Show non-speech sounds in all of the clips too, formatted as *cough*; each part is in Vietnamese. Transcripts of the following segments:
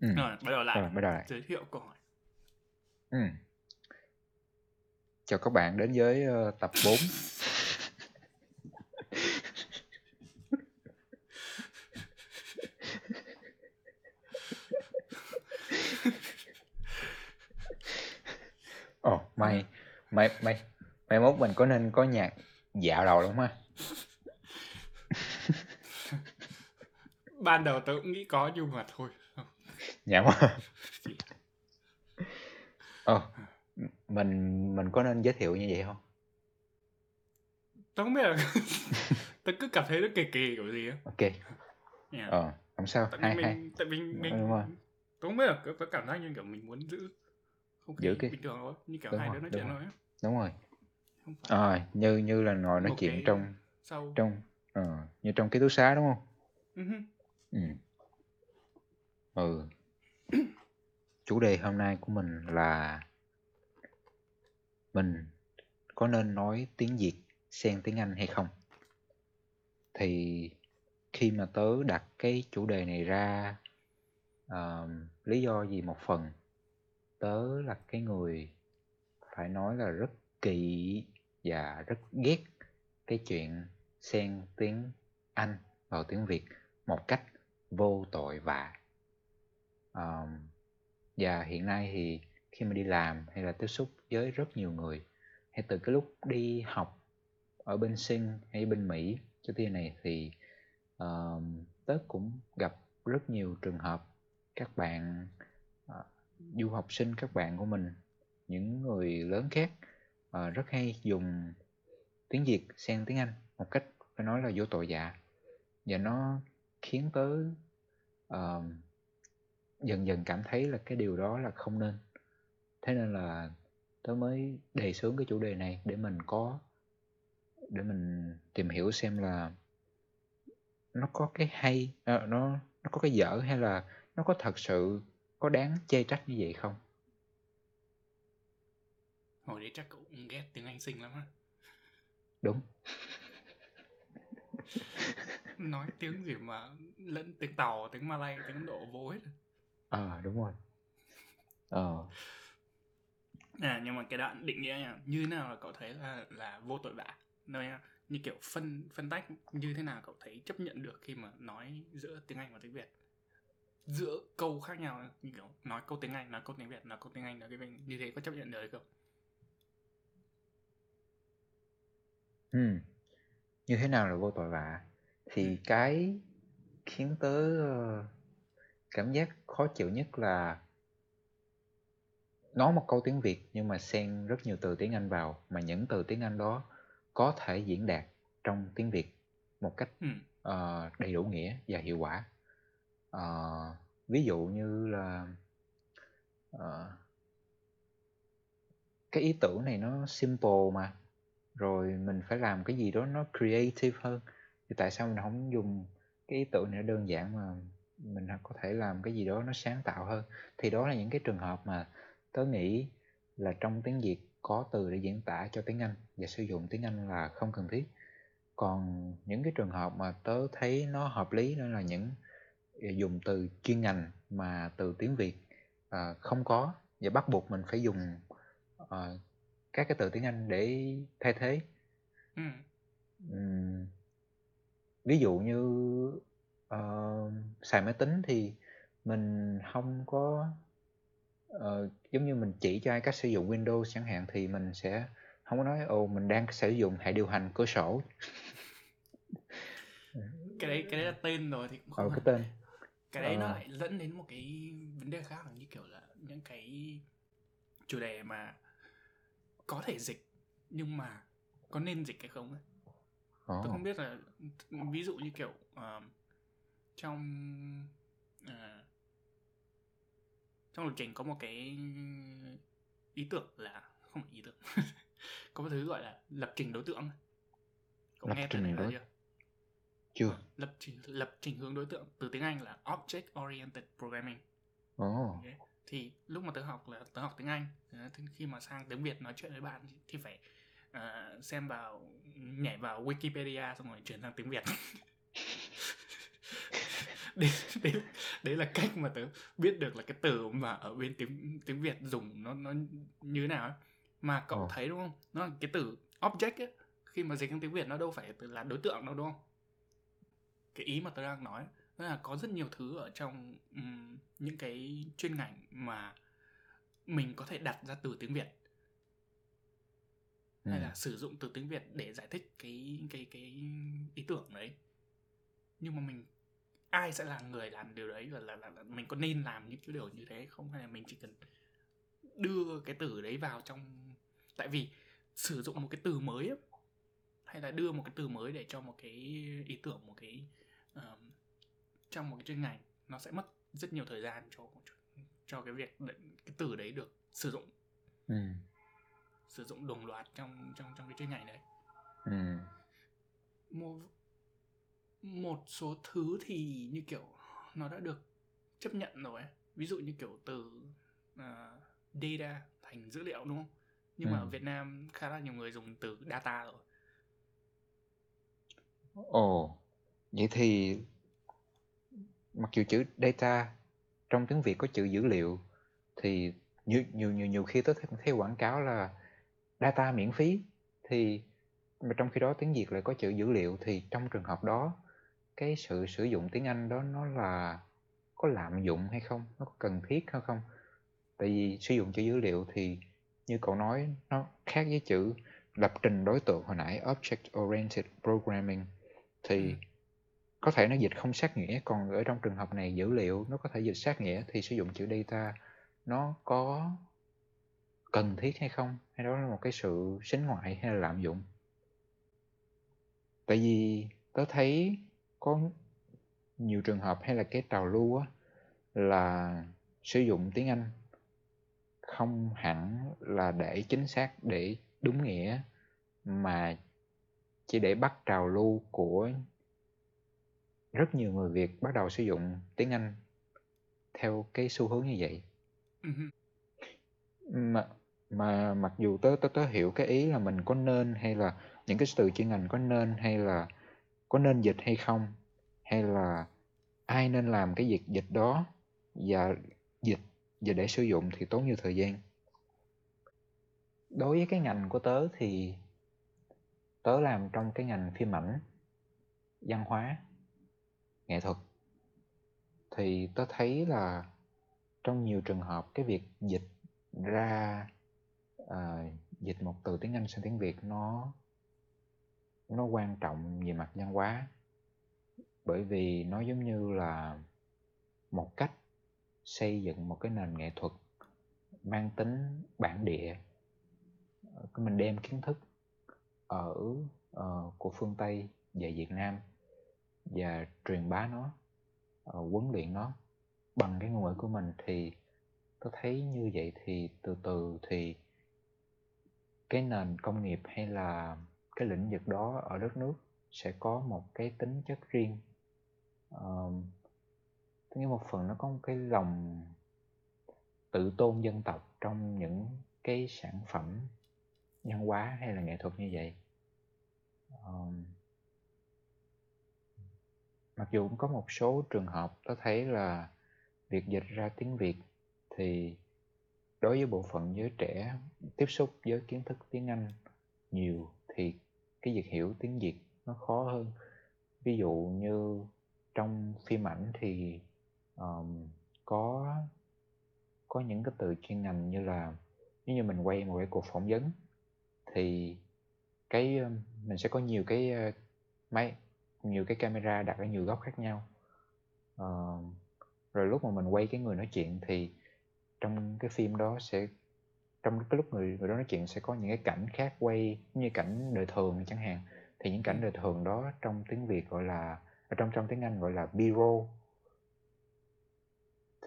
Ừ. Rồi, bắt đầu lại. Rồi, bắt đầu lại. Giới thiệu câu hỏi. Ừ. Chào các bạn đến với ờ, tập 4. *laughs* Ồ, may, may, may, mai mốt mình có nên có nhạc dạo đầu đúng không ha? Ban đầu tớ cũng nghĩ có nhưng mà thôi. Nhảm quá. Ồ, mình mình có nên giới thiệu như vậy không? Tớ không biết là *laughs* tớ cứ cảm thấy nó kỳ kỳ kiểu gì á. Ok. Yeah. Ờ, không sao. Tại Hai mình, tại vì mình, Đúng rồi. tớ không biết là tớ cảm giác như kiểu mình muốn giữ không khí Giữ cái- bình thường thôi, như kiểu Đúng hai rồi, đứa nói chuyện rồi. thôi. Đúng rồi. Không phải Ờ, như như là ngồi nói một chuyện cái trong sau. trong ờ, như trong ký túc xá đúng không? Hứ. Ừ. Ừ. Chủ đề hôm nay của mình là mình có nên nói tiếng Việt xen tiếng Anh hay không? Thì khi mà tớ đặt cái chủ đề này ra uh, lý do gì một phần tớ là cái người phải nói là rất kỵ và rất ghét cái chuyện xen tiếng Anh vào tiếng Việt một cách vô tội vạ Ờm, và hiện nay thì khi mà đi làm hay là tiếp xúc với rất nhiều người hay từ cái lúc đi học ở bên Sinh hay bên Mỹ cho tới này thì ờm, tớ cũng gặp rất nhiều trường hợp các bạn uh, du học sinh các bạn của mình những người lớn khác uh, rất hay dùng tiếng Việt xen tiếng Anh một cách phải nói là vô tội vạ. Và nó khiến tớ uh, dần dần cảm thấy là cái điều đó là không nên thế nên là tớ mới đề xướng cái chủ đề này để mình có để mình tìm hiểu xem là nó có cái hay ờ, nó nó có cái dở hay là nó có thật sự có đáng chê trách như vậy không Hồi đấy chắc cậu cũng ghét tiếng Anh xinh lắm á. đúng Nói tiếng gì mà lẫn tiếng Tàu, tiếng Malay, tiếng Ấn Độ vô hết. Ờ đúng rồi ờ À, nhưng mà cái đoạn định nghĩa nha, như thế nào là cậu thấy là là vô tội vạ? Nơi như kiểu phân phân tách như thế nào cậu thấy chấp nhận được khi mà nói giữa tiếng Anh và tiếng Việt? Giữa câu khác nhau như kiểu nói câu tiếng Anh, nói câu tiếng Việt, nói câu tiếng Anh, nói cái Việt như thế có chấp nhận được hay không? ừ. như thế nào là vô tội vạ thì Ừ. cái khiến tớ ờ, cảm giác khó chịu nhất là nói một câu tiếng Việt nhưng mà xen rất nhiều từ tiếng Anh vào mà những từ tiếng Anh đó có thể diễn đạt trong tiếng Việt một cách Ừ. ờ, đầy đủ nghĩa và hiệu quả Ờ, ví dụ như là ờ, cái ý tưởng này nó simple mà rồi mình phải làm cái gì đó nó creative hơn thì tại sao mình không dùng cái ý tưởng này nó đơn giản mà mình có thể làm cái gì đó nó sáng tạo hơn. Thì đó là những cái trường hợp mà tớ nghĩ là trong tiếng Việt có từ để diễn tả cho tiếng Anh và sử dụng tiếng Anh là không cần thiết. Còn những cái trường hợp mà tớ thấy nó hợp lý đó là những ờ, dùng từ chuyên ngành mà từ tiếng Việt ờ, không có. Và bắt buộc mình phải dùng ờ, các cái từ tiếng Anh để thay thế. Ừ. Ừm, ví dụ như ờ, xài máy tính thì mình không có ờ, giống như mình chỉ cho ai cách sử dụng Windows chẳng hạn thì mình sẽ không có nói ồ mình đang sử dụng hệ điều hành cửa sổ. *laughs* Cái đấy cái đấy là tên rồi thì cũng ờ không cái hẳn. tên. Cái đấy nó Ờ. lại dẫn đến một cái vấn đề khác là như kiểu là những cái chủ đề mà có thể dịch nhưng mà có nên dịch hay không ấy. Ồ, tôi không biết là ví dụ như kiểu ờ, trong ờ, trong lập trình có một cái ý tưởng là không phải ý tưởng *laughs* có một thứ gọi là lập trình đối tượng. Cậu Lập nghe trình đối- chưa? Chưa. Lập trình lập trình hướng đối tượng từ tiếng Anh là object oriented programming. Ồ. Ok. thì lúc mà tớ học là tớ học tiếng Anh Thế thì khi mà sang tiếng Việt nói chuyện với bạn thì- phải ờ, xem vào nhảy vào Wikipedia xong rồi chuyển sang tiếng Việt *laughs* *laughs* đấy, đấy, đấy là cách mà tớ biết được là cái từ mà ở bên tiếng tiếng Việt dùng nó nó như thế nào ấy. mà cậu Ồ. thấy đúng không nó là cái từ object ấy khi mà dịch sang tiếng Việt nó đâu phải là đối tượng đâu đúng không cái ý mà tớ đang nói đó là có rất nhiều thứ ở trong ừm, những cái chuyên ngành mà mình có thể đặt ra từ tiếng Việt Ừ. hay là sử dụng từ tiếng Việt để giải thích cái cái cái ý tưởng đấy nhưng mà mình ai sẽ là người làm điều đấy và là, là, là mình có nên làm những cái điều như thế không hay là mình chỉ cần đưa cái từ đấy vào trong tại vì sử dụng một cái từ mới ấy, hay là đưa một cái từ mới để cho một cái ý tưởng một cái um, trong một cái chuyên ngành nó sẽ mất rất nhiều thời gian cho cho cái việc để, cái từ đấy được sử dụng Ừ. sử dụng đồng loạt trong trong trong cái chuyên ngành đấy Ừ. một một số thứ thì như kiểu nó đã được chấp nhận rồi ấy. ví dụ như kiểu từ uh, data thành dữ liệu đúng không nhưng mà Ừ. ở Việt Nam khá là nhiều người dùng từ data rồi Ồ, vậy thì mặc dù chữ data trong tiếng Việt có chữ dữ liệu thì nhiều nhiều nhiều nhiều khi tôi thấy, thấy quảng cáo là data miễn phí thì mà trong khi đó tiếng Việt lại có chữ dữ liệu thì trong trường hợp đó cái sự sử dụng tiếng Anh đó nó là có lạm dụng hay không? Nó có cần thiết hay không? Tại vì sử dụng chữ dữ liệu thì như cậu nói nó khác với chữ lập trình đối tượng hồi nãy object oriented programming. Thì Ừ. có thể nó dịch không sát nghĩa còn ở trong trường hợp này dữ liệu nó có thể dịch sát nghĩa thì sử dụng chữ data nó có cần thiết hay không? Hay đó là một cái sự xính ngoại hay là lạm dụng? Tại vì tớ thấy có nhiều trường hợp hay là cái trào lưu á là sử dụng tiếng Anh không hẳn là để chính xác để đúng nghĩa mà chỉ để bắt trào lưu của rất nhiều người Việt bắt đầu sử dụng tiếng Anh theo cái xu hướng như vậy. Ừ mà mà mặc dù tớ tớ tớ hiểu cái ý là mình có nên hay là những cái từ chuyên ngành có nên hay là có nên dịch hay không? Hay là ai nên làm cái việc dịch đó và dịch và để sử dụng thì tốn nhiều thời gian? Đối với cái ngành của tớ thì tớ làm trong cái ngành phim ảnh văn hóa nghệ thuật. Thì tớ thấy là trong nhiều trường hợp cái việc dịch ra à, dịch một từ tiếng Anh sang tiếng Việt nó nó quan trọng về mặt văn hóa. Bởi vì nó giống như là một cách xây dựng một cái nền nghệ thuật mang tính bản địa. Mình đem kiến thức ở uh, của phương Tây về Việt Nam và truyền bá nó uh, huấn luyện nó bằng cái ngôn ngữ của mình thì tôi thấy như vậy thì từ từ thì cái nền công nghiệp hay là cái lĩnh vực đó ở đất nước sẽ có một cái tính chất riêng. Uh, tôi nghĩ một phần nó có một cái lòng tự tôn dân tộc trong những cái sản phẩm văn hóa hay là nghệ thuật như vậy. Um, mặc dù cũng có một số trường hợp tôi thấy là việc dịch ra tiếng việt thì đối với bộ phận giới trẻ tiếp xúc với kiến thức tiếng anh nhiều thì cái việc hiểu tiếng việt nó khó hơn. Ví dụ như trong phim ảnh thì um, có có những cái từ chuyên ngành như là nếu như mình quay một cái cuộc phỏng vấn thì cái mình sẽ có nhiều cái máy nhiều cái camera đặt ở nhiều góc khác nhau. Uh, rồi lúc mà mình quay cái người nói chuyện thì trong cái phim đó sẽ trong cái lúc người người đó nói chuyện sẽ có những cái cảnh khác quay như cảnh đời thường chẳng hạn. Thì những cảnh đời thường đó trong tiếng Việt gọi là trong trong tiếng Anh gọi là B-roll.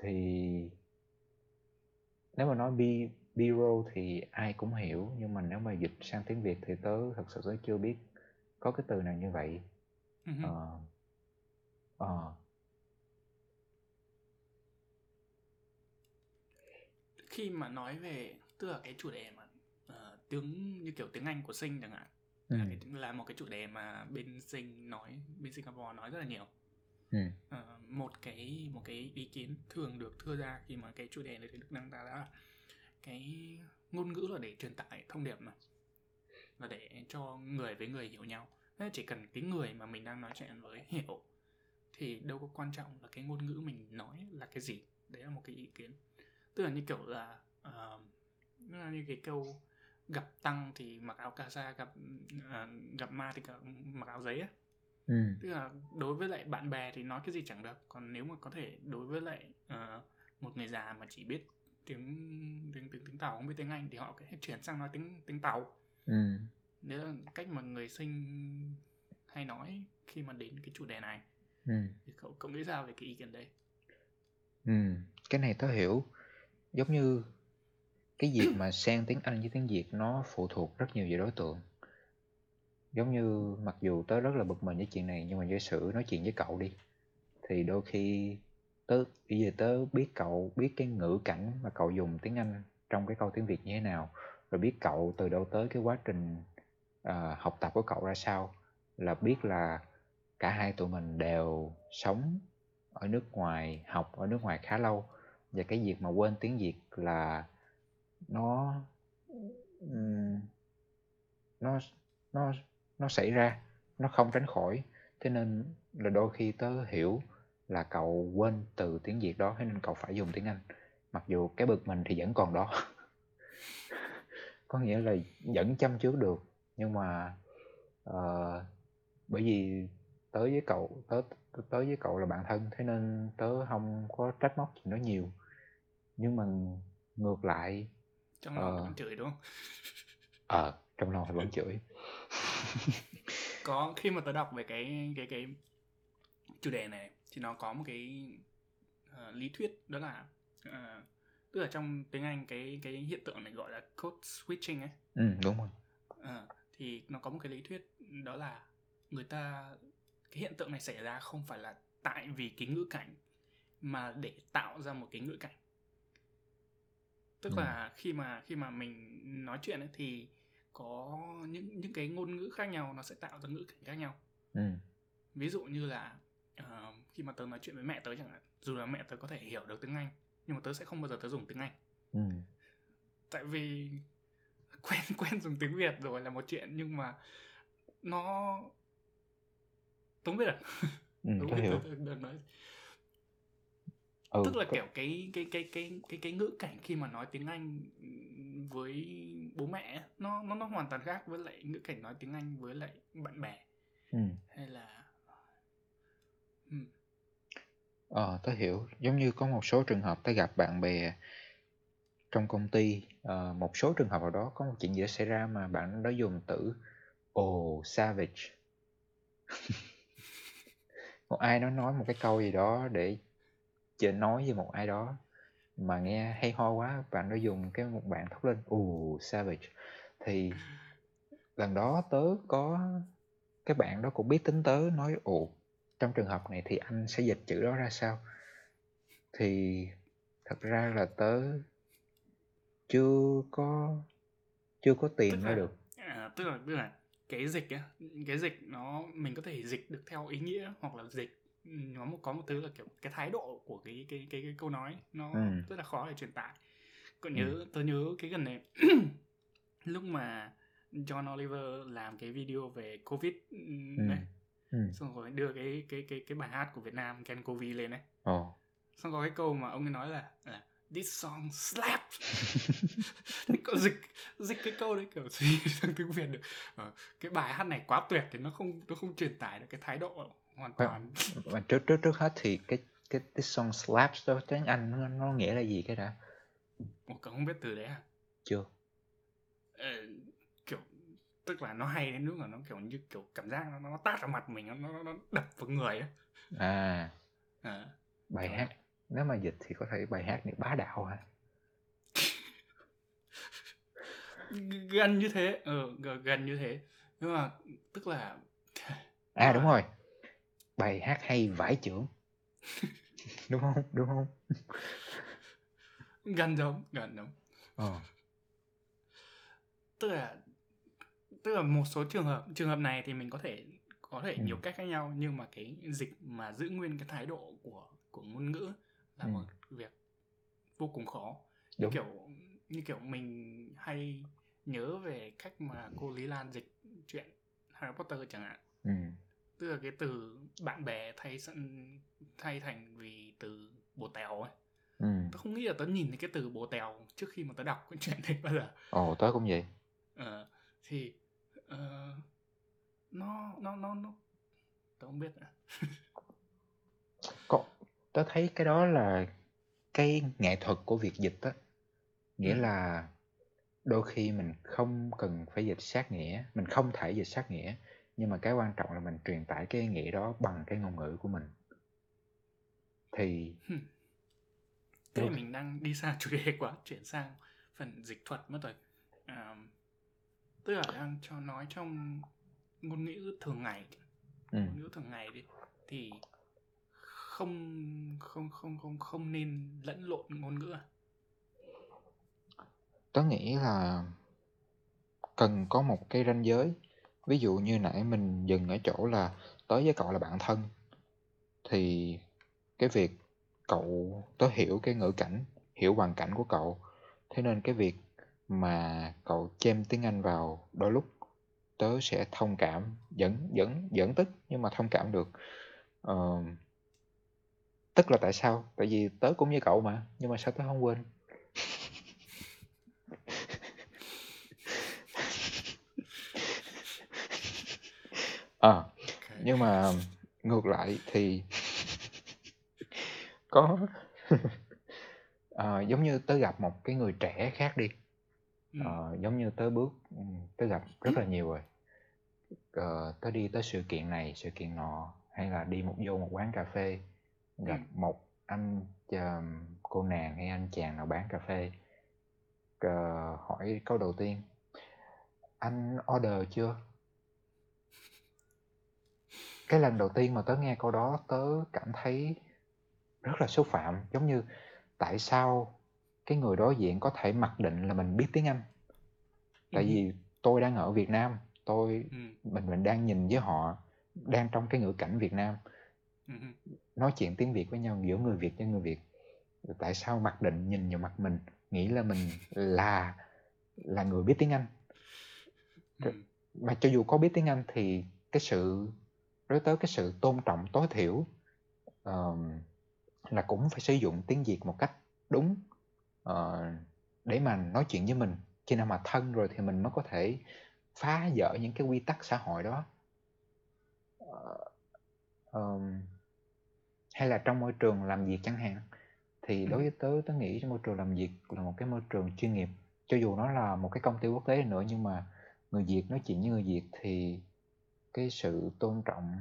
Thì nếu mà nói B B-roll thì ai cũng hiểu nhưng mà nếu mà dịch sang tiếng Việt thì tớ thật sự tớ chưa biết có cái từ nào như vậy. Ừ hừ. ờ. Ờ. Khi mà nói về tức là cái chủ đề mà ờ, tiếng như kiểu tiếng Anh của Sinh chẳng hạn. Ừ. là, cái, là một cái chủ đề mà bên Sinh nói bên Singapore nói rất là nhiều. Ừ. Ờ, một cái một cái ý kiến thường được đưa ra khi mà cái chủ đề này được đăng ra là cái ngôn ngữ là để truyền tải thông điệp mà. Là để cho người với người hiểu nhau. Thế chỉ cần cái người mà mình đang nói chuyện với hiểu thì đâu có quan trọng là cái ngôn ngữ mình nói là cái gì. Đấy là một cái ý kiến. Tức là như kiểu là uh, như cái câu gặp tăng thì mặc áo cà sa gặp uh, gặp ma thì mặc áo giấy á ừ. tức là đối với lại bạn bè thì nói cái gì chẳng được còn nếu mà có thể đối với lại uh, một người già mà chỉ biết tiếng tiếng tiếng tiếng tàu không biết tiếng anh thì họ có thể chuyển sang nói tiếng tiếng tàu ừ. đấy là cách mà người sinh hay nói khi mà đến cái chủ đề này ừ. thì cậu cậu nghĩ sao về cái ý kiến đấy ừ. cái này tớ hiểu giống như cái việc mà xen tiếng Anh với tiếng Việt nó phụ thuộc rất nhiều về đối tượng. Giống như mặc dù tớ rất là bực mình với chuyện này nhưng mà giả sử nói chuyện với cậu đi thì đôi khi tớ bây giờ tớ biết cậu biết cái ngữ cảnh mà cậu dùng tiếng Anh trong cái câu tiếng Việt như thế nào rồi biết cậu từ đâu tới cái quá trình uh, học tập của cậu ra sao là biết là cả hai tụi mình đều sống ở nước ngoài học ở nước ngoài khá lâu và cái việc mà quên tiếng Việt là nó ừ, nó nó nó xảy ra nó không tránh khỏi. Thế nên là đôi khi tớ hiểu là cậu quên từ tiếng Việt đó thế nên cậu phải dùng tiếng Anh. Mặc dù cái bực mình thì vẫn còn đó. *laughs* Có nghĩa là vẫn chăm trước được nhưng mà uh, bởi vì tớ với cậu tớ tớ với cậu là bạn thân thế nên tớ không có trách móc chuyện đó nhiều. Nhưng mà ngược lại trong lòng uh, vẫn chửi đúng không ờ uh, trong lòng thì vẫn chửi *laughs* có khi mà tớ đọc về cái cái cái chủ đề này thì nó có một cái uh, lý thuyết đó là uh, tức là trong tiếng Anh cái cái hiện tượng này gọi là code switching ấy. Ừ đúng rồi. Uh, thì nó có một cái lý thuyết đó là người ta cái hiện tượng này xảy ra không phải là tại vì cái ngữ cảnh mà để tạo ra một cái ngữ cảnh tức ừ. là khi mà khi mà mình nói chuyện ấy thì có những những cái ngôn ngữ khác nhau nó sẽ tạo ra ngữ cảnh khác nhau ừ. ví dụ như là uh, khi mà tớ nói chuyện với mẹ tớ chẳng hạn dù là mẹ tớ có thể hiểu được tiếng anh nhưng mà tớ sẽ không bao giờ tớ dùng tiếng anh ừ. tại vì *laughs* quen quen dùng tiếng việt rồi là một chuyện nhưng mà nó tớ không biết à ừ, tớ hiểu. Tớ, tớ, nói ừ, tức là kiểu cái cái cái cái cái cái ngữ cảnh khi mà nói tiếng Anh với bố mẹ nó nó nó hoàn toàn khác với lại ngữ cảnh nói tiếng Anh với lại bạn bè ừ. hay là ừ. ờ tớ hiểu giống như có một số trường hợp tớ gặp bạn bè trong công ty uh, một số trường hợp nào đó có một chuyện gì đó xảy ra mà bạn đó dùng từ oh savage *laughs* một ai đó nói một cái câu gì đó để chơi nói với một ai đó mà nghe hay ho quá bạn đó dùng cái một bạn thốt lên ù savage. Thì lần đó tớ có cái bạn đó cũng biết tính tớ nói ồ trong trường hợp này thì anh sẽ dịch chữ đó ra sao? Thì thật ra là tớ chưa có chưa có tìm ra được. À, tức là tức là cái dịch á cái dịch nó mình có thể dịch được theo ý nghĩa hoặc là dịch nó một có một thứ là kiểu cái thái độ của cái cái cái, cái câu nói nó ừ. rất là khó để truyền tải còn nhớ ừ. tôi nhớ cái gần này *clears throat* lúc mà John Oliver làm cái video về covid ừ. đấy ừ. xong rồi đưa cái cái cái cái bài hát của Việt Nam Ken Covid lên đấy oh. xong có cái câu mà ông ấy nói là, là this song slap *laughs* cậu dịch dịch cái câu đấy kiểu *laughs* gì sang tiếng việt được ờ, cái bài hát này quá tuyệt thì nó không nó không truyền tải được cái thái độ hoàn toàn. mà trước trước trước hết thì cái cái cái song slaps đó tiếng anh nó, nó nghĩa là gì cái đã? Ủa, cậu không biết từ đấy à? Chưa. Ờ, kiểu tức là nó hay đến nước là nó kiểu như kiểu cảm giác nó nó tát vào mặt mình nó nó đập vào người á. À, à bài kiểu... hát nếu mà dịch thì có thể bài hát này bá đạo hả? Gần như thế ừ, gần như thế. Nhưng mà tức là à đúng rồi bài hát hay vải trưởng đúng không đúng không gần giống gần giống ờ. tức là tức là một số trường hợp trường hợp này thì mình có thể có thể Ừ. nhiều cách khác nhau nhưng mà cái dịch mà giữ nguyên cái thái độ của của ngôn ngữ là Ừ. một việc vô cùng khó như Đúng. kiểu như kiểu mình hay nhớ về cách mà cô Lý Lan dịch chuyện Harry Potter chẳng hạn Ừ. tức là cái từ bạn bè thay thay thành vì từ bồ tèo ấy Ừ. tớ không nghĩ là tớ nhìn thấy cái từ bồ tèo trước khi mà tớ đọc cái *laughs* chuyện đấy bao giờ Ồ, tớ cũng vậy. Ờ, thì ờ, nó nó nó nó tớ không biết nữa. Có, tớ thấy cái đó là cái nghệ thuật của việc dịch á. Nghĩa Ừ. là đôi khi mình không cần phải dịch sát nghĩa, mình không thể dịch sát nghĩa, nhưng mà cái quan trọng là mình truyền tải cái ý nghĩa đó bằng cái ngôn ngữ của mình. Thì. Thế khi mình đang đi xa chủ đề quá, chuyển sang phần dịch thuật mất rồi. À, tức là đang cho nói trong ngôn ngữ thường ngày, ừ, ngôn ngữ thường ngày đi thì không không không không không nên lẫn lộn ngôn ngữ à? tớ nghĩ là cần có một cái ranh giới. Ví dụ như nãy mình dừng ở chỗ là tớ với cậu là bạn thân thì cái việc cậu tớ hiểu cái ngữ cảnh, hiểu hoàn cảnh của cậu. Thế nên cái việc mà cậu chêm tiếng Anh vào đôi lúc tớ sẽ thông cảm, dẫn dẫn dẫn tức nhưng mà thông cảm được. Ờ, tức là tại sao? Tại vì tớ cũng như cậu mà, nhưng mà sao tớ không quên? *laughs* Ờ, Ok. nhưng mà ngược lại thì *laughs* có *laughs* ờ, giống như tớ gặp một cái người trẻ khác đi Ừ. Ờ, giống như tớ bước ừ, tớ gặp rất là nhiều rồi Ờ, tớ đi tới sự kiện này sự kiện nọ hay là đi một vô một quán cà phê gặp Ừ. một anh chàm, cô nàng hay anh chàng nào bán cà phê Ờ, hỏi câu đầu tiên anh order chưa cái lần đầu tiên mà tớ nghe câu đó tớ cảm thấy rất là xúc phạm giống như tại sao cái người đối diện có thể mặc định là mình biết tiếng Anh tại Ừ. vì tôi đang ở Việt Nam tôi Ừ. mình mình đang nhìn với họ đang trong cái ngữ cảnh Việt Nam Ừ. nói chuyện tiếng Việt với nhau giữa người Việt với người Việt tại sao mặc định nhìn vào mặt mình nghĩ là mình là là người biết tiếng Anh Ừ. mà cho dù có biết tiếng Anh thì cái sự đối tới cái sự tôn trọng tối thiểu ờm, là cũng phải sử dụng tiếng Việt một cách đúng ờ, để mà nói chuyện với mình. Khi nào mà thân rồi thì mình mới có thể phá vỡ những cái quy tắc xã hội đó. Ờ, ờm, hay là trong môi trường làm việc chẳng hạn thì Ừ. đối với tớ tớ nghĩ trong môi trường làm việc là một cái môi trường chuyên nghiệp. Cho dù nó là một cái công ty quốc tế nữa nhưng mà người Việt nói chuyện với người Việt thì cái sự tôn trọng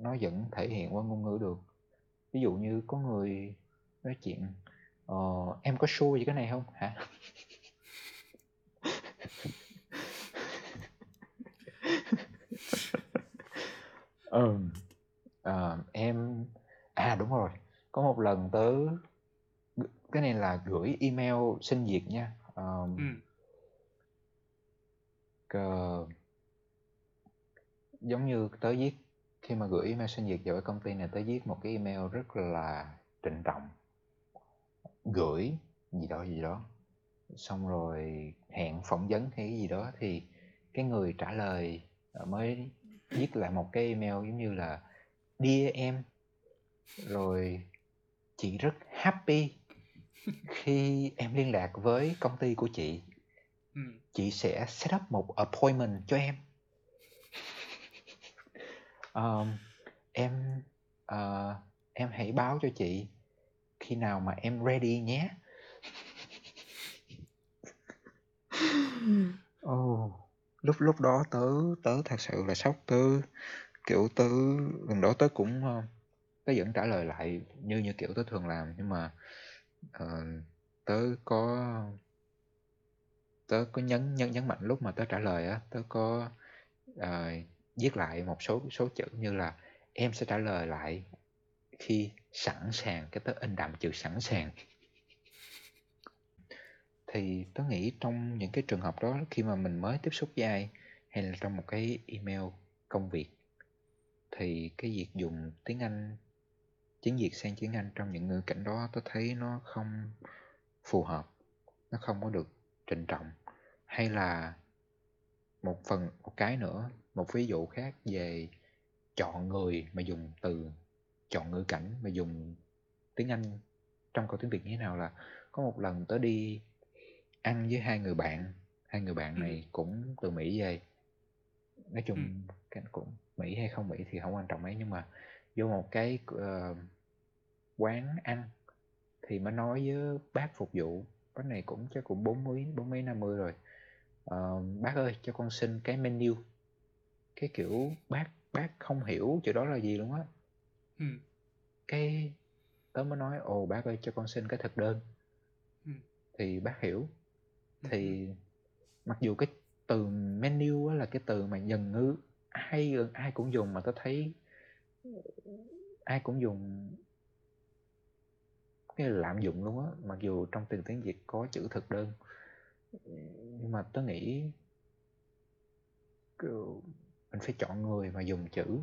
nó vẫn thể hiện qua ngôn ngữ được. Ví dụ như có người nói chuyện ờ, em có sure gì cái này không? Hả? *laughs* Ừ ờ, em à đúng rồi. Có một lần tớ cái này là gửi email xin việc nha. Ờm, Ừ. Cờ... giống như tớ viết khi mà gửi email xin việc vào cái công ty này tớ viết một cái email rất là trịnh trọng. Gửi gì đó gì đó. Xong rồi hẹn phỏng vấn hay cái gì đó thì cái người trả lời ờ, mới viết lại một cái email giống như là Dear em. Rồi chị rất happy khi em liên lạc với công ty của chị. Ừ. chị sẽ set up một appointment cho em Ờm, em ờ, em hãy báo cho chị khi nào mà em ready nhé. *laughs* Oh, lúc lúc đó tớ tớ thật sự là sốc tớ. Kiểu tớ lần đó tớ cũng ờ, tớ vẫn trả lời lại như như kiểu tớ thường làm nhưng mà ờ, tớ có tớ có nhấn nhấn nhấn mạnh lúc mà tớ trả lời á tớ có ờ, viết lại một số số chữ như là em sẽ trả lời lại khi sẵn sàng, cái tớ in đậm chữ sẵn sàng. Thì tớ nghĩ trong những cái trường hợp đó, khi mà mình mới tiếp xúc với ai, hay là trong một cái email công việc, thì cái việc dùng tiếng Anh, tiếng Việt sang tiếng Anh trong những ngữ cảnh đó tôi thấy nó không phù hợp, nó không có được trịnh trọng. Hay là một phần, một cái nữa một ví dụ khác về chọn người mà dùng từ chọn ngữ cảnh mà dùng tiếng Anh trong câu tiếng Việt như thế nào là có một lần tớ đi ăn với hai người bạn hai người bạn ừ. này cũng từ Mỹ về nói chung ừ. cũng Mỹ hay không Mỹ thì không quan trọng mấy nhưng mà vô một cái uh, quán ăn thì mới nói với bác phục vụ bác này cũng chắc cũng bốn mấy bốn mấy năm mươi rồi uh, bác ơi cho con xin cái menu cái kiểu bác bác không hiểu chữ đó là gì luôn á ừ. cái tớ mới nói ồ bác ơi cho con xin cái thực đơn ừ. thì bác hiểu ừ. thì mặc dù cái từ menu á là cái từ mà dần ngữ ai ai cũng dùng mà tớ thấy ai cũng dùng cái lạm dụng luôn á mặc dù trong từ tiếng việt có chữ thực đơn nhưng mà tớ nghĩ mình phải chọn người mà dùng chữ.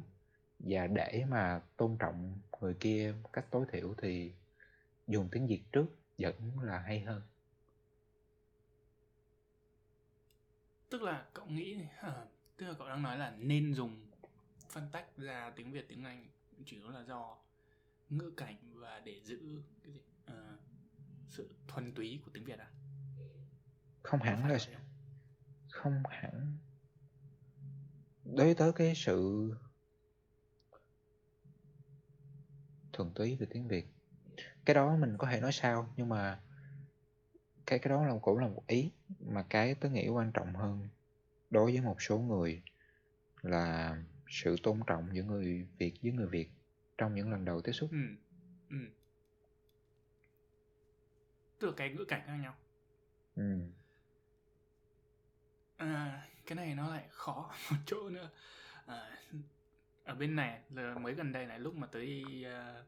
Và để mà tôn trọng người kia một cách tối thiểu thì dùng tiếng việt trước vẫn là hay hơn. Tức là cậu nghĩ tức là cậu đang nói là nên dùng phân tách ra tiếng việt tiếng anh chỉ là do ngữ cảnh và để giữ cái gì à, sự thuần túy của tiếng việt à? Không hẳn là không hẳn đối tới cái sự thuần túy về tiếng việt cái đó mình có thể nói sao nhưng mà cái cái đó là cũng là một ý mà cái tớ nghĩ quan trọng hơn đối với một số người là sự tôn trọng giữa người Việt với người Việt trong những lần đầu tiếp xúc. Ừ. Ừ. Tức là cái ngữ cảnh khác nhau. Ừ. Cái này nó lại khó *laughs* một chỗ nữa. À, ở bên này là mới gần đây này lúc mà tới uh,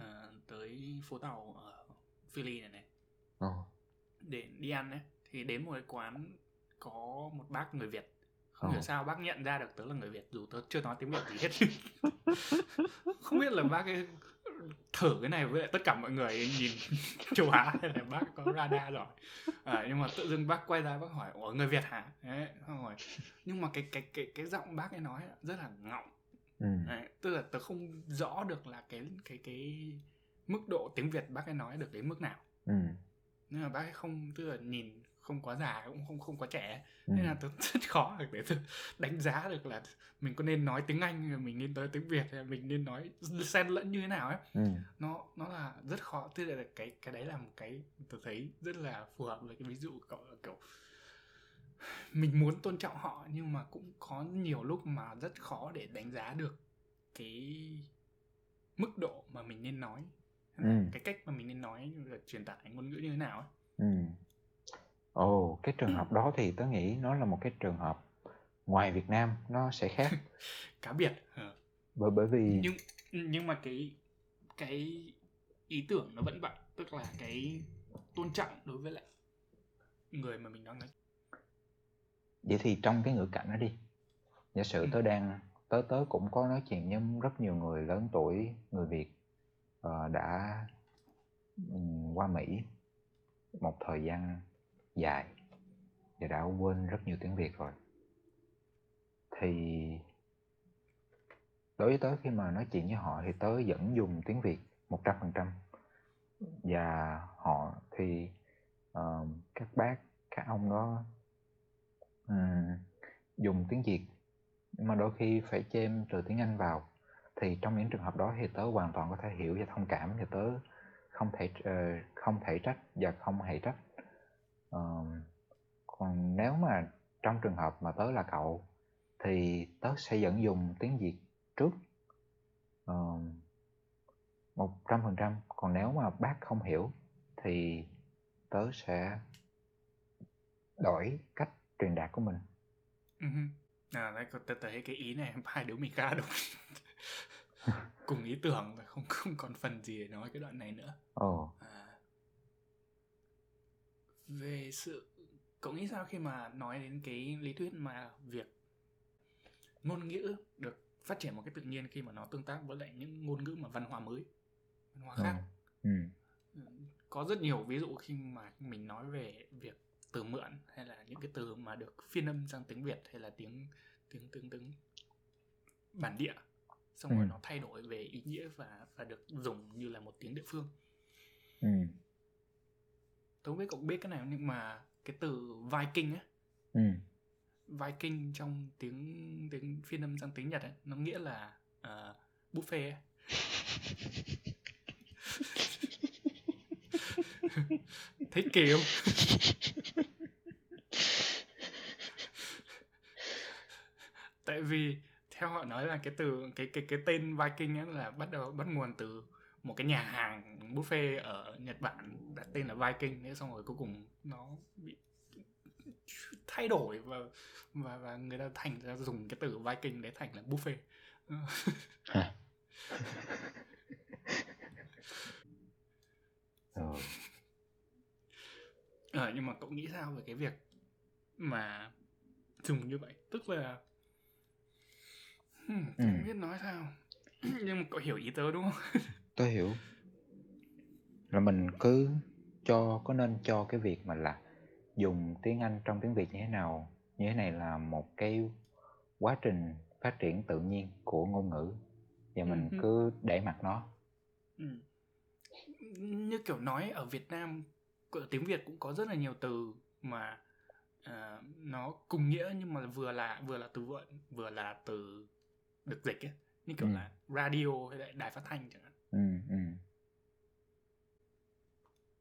uh, tới phố tàu ở Philly này này. Oh để đi ăn ấy thì đến một cái quán có một bác người Việt không oh. hiểu sao bác nhận ra được tớ là người Việt dù tớ chưa nói tiếng Việt gì hết *laughs* không biết là bác ấy thử cái này với lại tất cả mọi người nhìn *laughs* châu Á hay là bác có radar rồi à, nhưng mà tự dưng bác quay ra bác hỏi ủa người Việt hả? Đấy, không hỏi. Nhưng mà cái cái cái cái giọng bác ấy nói rất là ngọng. Ừ. Đấy, tức là tớ không rõ được là cái cái cái mức độ tiếng Việt bác ấy nói được đến mức nào. Ừ. Nhưng mà bác ấy không tức là nhìn không quá già cũng không không quá trẻ ừ. nên là tôi *laughs* rất khó để tôi đánh giá được là mình có nên nói tiếng anh mình nên nói tiếng việt hay mình nên nói xen lẫn như thế nào ấy ừ. nó nó là rất khó tức là cái cái đấy là một cái tôi thấy rất là phù hợp với cái ví dụ cậu kiểu mình muốn tôn trọng họ nhưng mà cũng có nhiều lúc mà rất khó để đánh giá được cái mức độ mà mình nên nói ừ. cái cách mà mình nên nói là truyền tải ngôn ngữ như thế nào ấy. Ừ. Ồ, cái trường hợp đó thì tớ nghĩ nó là một cái trường hợp ngoài Việt Nam nó sẽ khác. *laughs* Cá biệt. Ừ. Bởi bởi vì nhưng nhưng mà cái cái ý tưởng nó vẫn vậy, tức là cái tôn trọng đối với lại người mà mình đang nói. Vậy thì trong cái ngữ cảnh đó đi. Giả sử ừ. tớ đang tớ tớ cũng có nói chuyện với rất nhiều người lớn tuổi người Việt uh, đã um, qua Mỹ một thời gian dài. Và đã quên rất nhiều tiếng Việt rồi. Thì đối với tớ khi mà nói chuyện với họ thì tớ vẫn dùng tiếng Việt một trăm phần trăm. Và họ thì uh, các bác các ông đó um, dùng tiếng Việt. Nhưng mà đôi khi phải chêm từ tiếng Anh vào. Thì trong những trường hợp đó thì tớ hoàn toàn có thể hiểu và thông cảm thì tớ không thể uh, không thể trách và không hề trách uh, còn nếu mà trong trường hợp mà tớ là cậu thì tớ sẽ vẫn dùng tiếng việt trước một trăm phần trăm còn nếu mà bác không hiểu thì tớ sẽ đổi cách truyền đạt của mình uh-huh. à đấy tớ thấy cái ý này *laughs* hai đứa mình khá đúng *laughs* cùng ý tưởng và không không còn phần gì để nói cái đoạn này nữa. Ồ. À, về sự cậu nghĩ sao khi mà nói đến cái lý thuyết mà việc ngôn ngữ được phát triển một cái tự nhiên khi mà nó tương tác với lại những ngôn ngữ mà văn hóa mới văn hóa khác ừ. Ừ, có rất nhiều ví dụ khi mà mình nói về việc từ mượn hay là những cái từ mà được phiên âm sang tiếng Việt hay là tiếng tiếng tiếng tiếng bản địa xong rồi Ừ. nó thay đổi về ý nghĩa và và được dùng như là một tiếng địa phương ừ. Tôi không biết cậu biết cái này nhưng mà cái từ Viking á ừ. Viking trong tiếng tiếng phiên âm sang tiếng Nhật ấy, nó nghĩa là ờ, buffet ấy. *laughs* Thấy kỳ không? *laughs* Tại vì theo họ nói là cái từ cái cái cái tên Viking ấy là bắt đầu bắt nguồn từ một cái nhà hàng buffet ở Nhật Bản đặt tên là Viking thế xong rồi cuối cùng nó bị thay đổi và và và người ta thành ra dùng cái từ Viking để thành là buffet. Ừ. *laughs* Ờ, nhưng mà cậu nghĩ sao về cái việc mà dùng như vậy? Tức là hmm, Ừ. không biết nói sao. *clears throat* Nhưng mà cậu hiểu ý tớ đúng không? *laughs* Tôi hiểu. Là mình cứ cho có nên cho cái việc mà là dùng tiếng Anh trong tiếng Việt như thế nào như thế này là một cái quá trình phát triển tự nhiên của ngôn ngữ và mình Ừ. cứ để mặc nó ừ. như kiểu nói ở Việt Nam tiếng Việt cũng có rất là nhiều từ mà à, nó cùng nghĩa nhưng mà vừa là vừa là từ vựng vừa là từ được dịch ấy như kiểu Ừ. là radio hay lại đài phát thanh chẳng hạn ừ, ừ.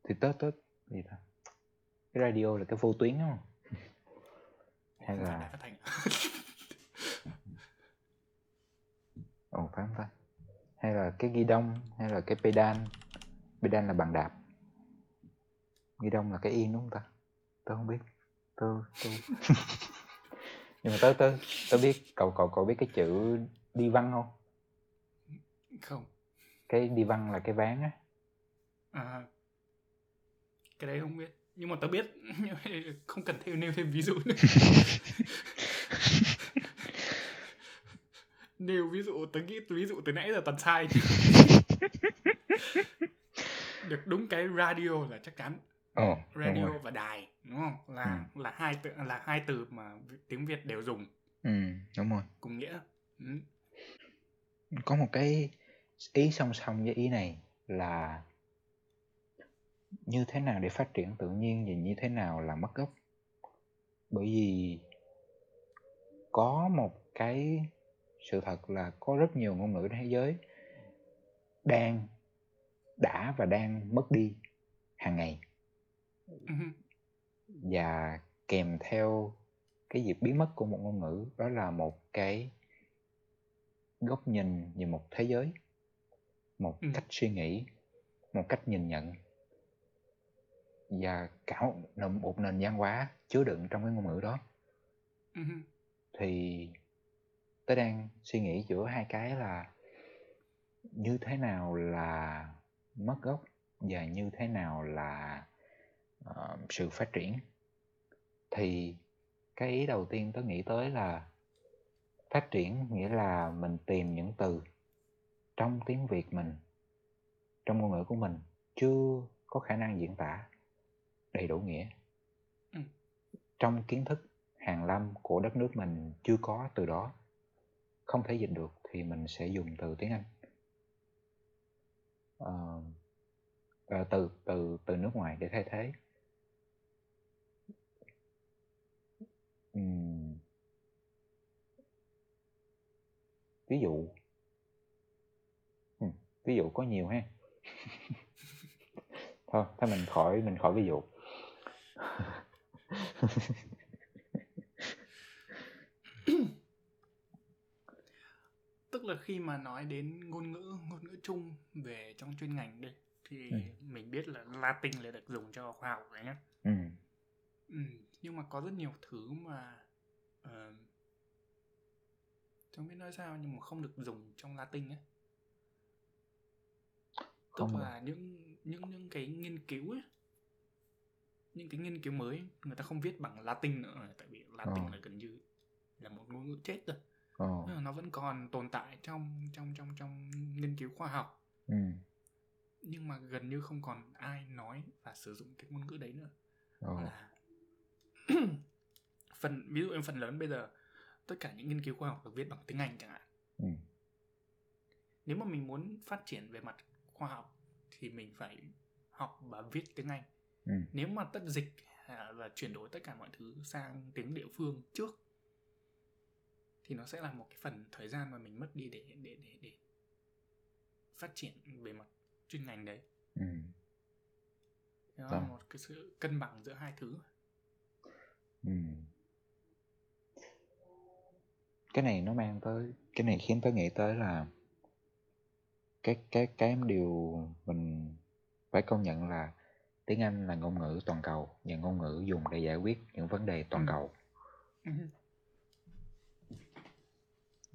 Thì tớ tớ gì ta cái radio là cái vô tuyến đúng không? Hay là *laughs* ồ phải không ta? Hay là cái ghi đông hay là cái pedal? Pedal là bàn đạp. Ghi đông là cái yên đúng không ta? Tớ không biết. Tớ tớ. *laughs* Nhưng mà tớ tớ tớ biết cậu cậu cậu biết cái chữ đi văn không? Không. Cái đi văn là cái ván á. À, cái đấy không biết. Nhưng mà tớ biết. *laughs* Không cần thêm nêu thêm ví dụ nữa. *laughs* Nêu ví dụ tớ nghĩ ví dụ từ nãy giờ toàn sai được đúng cái radio là chắc chắn. Đúng radio rồi. và đài đúng không? Là là hai từ là hai từ mà tiếng việt đều dùng. Ừ đúng rồi. Cùng nghĩa. Ừ. có một cái ý song song với ý này là như thế nào để phát triển tự nhiên và như thế nào là mất gốc bởi vì có một cái sự thật là có rất nhiều ngôn ngữ trên thế giới đang đã và đang mất đi hàng ngày Ừ. và kèm theo cái việc biến mất của một ngôn ngữ đó là một cái góc nhìn về một thế giới một Ừ. cách suy nghĩ một cách nhìn nhận và cả một, nền- một nền văn hóa chứa đựng trong cái ngôn ngữ đó. Ừ. thì tớ đang suy nghĩ giữa hai cái là như thế nào là mất gốc và như thế nào là ờ, sự phát triển. Thì cái ý đầu tiên tớ nghĩ tới là phát triển nghĩa là mình tìm những từ trong tiếng Việt mình trong ngôn ngữ của mình chưa có khả năng diễn tả đầy đủ nghĩa. Ừ. trong kiến thức hàn lâm của đất nước mình chưa có từ đó không thể dịch được thì mình sẽ dùng từ tiếng Anh. Ờ, từ từ từ nước ngoài để thay thế. Ừm. ví dụ. Ví dụ có nhiều ha. *laughs* Thôi thôi mình khỏi mình khỏi ví dụ tức là khi mà nói đến ngôn ngữ ngôn ngữ chung về trong chuyên ngành đây thì Ừ. mình biết là Latin là được dùng cho khoa học đấy nhá ừ. ừ. nhưng mà có rất nhiều thứ mà uh, không biết nói sao nhưng mà không được dùng trong Latin ấy tức Không là những những những cái nghiên cứu ấy những cái nghiên cứu mới người ta không viết bằng Latin nữa tại vì Latin Ờ. là gần như là một ngôn ngữ chết rồi là nó vẫn còn tồn tại trong trong trong trong nghiên cứu khoa học Ừ. nhưng mà gần như không còn ai nói và sử dụng cái ngôn ngữ đấy nữa Ồ. là *clears throat* phần ví dụ em phần lớn bây giờ tất cả những nghiên cứu khoa học được viết bằng tiếng Anh chẳng hạn Ừ. nếu mà mình muốn phát triển về mặt khoa học thì mình phải học và viết tiếng Anh Ừ. nếu mà tất dịch à, và chuyển đổi tất cả mọi thứ sang tiếng địa phương trước thì nó sẽ là một cái phần thời gian mà mình mất đi để để để để phát triển về mặt chuyên ngành đấy Ừ. nó là Vâng. một cái sự cân bằng giữa hai thứ Ừ. cái này nó mang tới cái này khiến tớ nghĩ tới là cái cái cái điều mình phải công nhận là tiếng Anh là ngôn ngữ toàn cầu và ngôn ngữ dùng để giải quyết những vấn đề toàn Ừ. cầu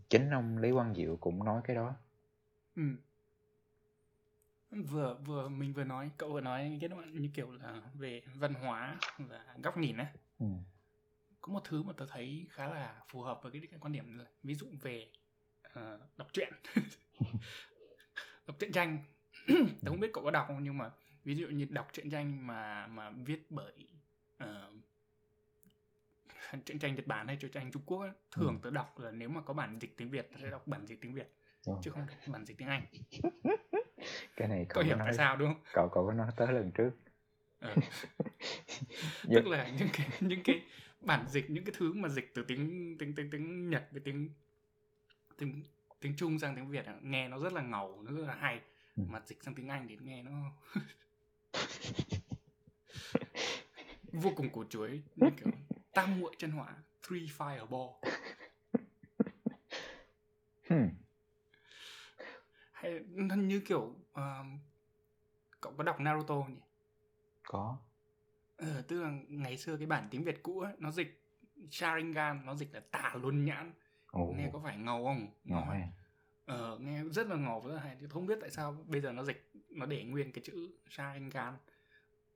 chính ông Lý Quang Diệu cũng nói cái đó ừ. vừa vừa mình vừa nói cậu vừa nói cái đoạn như kiểu là về văn hóa và góc nhìn á ừ. có một thứ mà tớ thấy khá là phù hợp với cái, cái quan điểm là ví dụ về ờ, đọc truyện *laughs* *laughs* đọc truyện tranh *clears throat* tớ không biết cậu có đọc không nhưng mà ví dụ như đọc truyện tranh mà mà viết bởi ờ, *laughs* truyện tranh Nhật Bản hay truyện tranh Trung Quốc ấy, thường Ừ. tớ đọc là nếu mà có bản dịch tiếng Việt tớ sẽ đọc bản dịch tiếng Việt Ồ, chứ không đọc bản dịch tiếng Anh *laughs* cái này cậu hiểu nói tại sao đúng không cậu cậu có nói tới lần trước. Dạ. *laughs* tức là những cái những cái bản dịch những cái thứ mà dịch từ tiếng tiếng tiếng tiếng Nhật với tiếng tiếng tiếng Trung sang tiếng Việt nghe nó rất là ngầu nó rất là hay Ừ. mà dịch sang tiếng Anh thì nghe nó *laughs* vô cùng cổ chuối như kiểu tam muội chân hỏa three fireball. Hmm. hay như kiểu ờ, cậu có đọc Naruto nhỉ? Có. Ờ, tức là ngày xưa cái bản tiếng Việt cũ ấy, nó dịch Sharingan nó dịch là tà luân nhãn. Ồ, nghe có phải ngầu không? Ngầu ha. Ờ, nghe rất là ngầu rất là hay. Không biết tại sao bây giờ nó dịch nó để nguyên cái chữ Sharingan.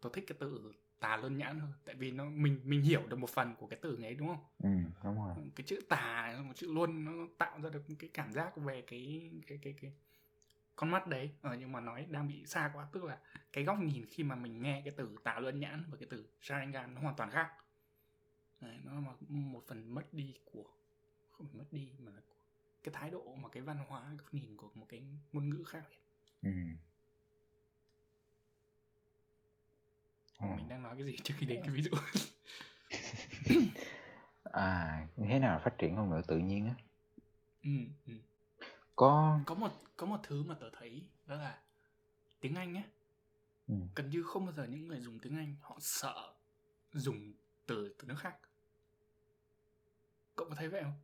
Tôi thích cái từ tà luân nhãn hơn tại vì nó mình mình hiểu được một phần của cái từ ấy đúng không? Ừ, đúng rồi. Cái chữ tà một chữ luân nó tạo ra được cái cảm giác về cái cái cái cái con mắt đấy. Ờ, nhưng mà nói đang bị xa quá tức là cái góc nhìn khi mà mình nghe cái từ tà luân nhãn và cái từ Sharingan nó hoàn toàn khác. Đấy, nó là một, phần mất đi của không phải mất đi mà là của cái thái độ mà cái văn hóa góc nhìn của một cái ngôn ngữ khác. Biệt ừ. Ồ. mình đang nói cái gì trước khi đến cái ví dụ? *coughs* À thế nào phát triển ngôn ngữ tự nhiên á? Ừ, ừ. có có một có một thứ mà tớ thấy đó là tiếng Anh nhé ừ. gần như không bao giờ những người dùng tiếng Anh họ sợ dùng từ từ nước khác. Cậu có thấy vậy không?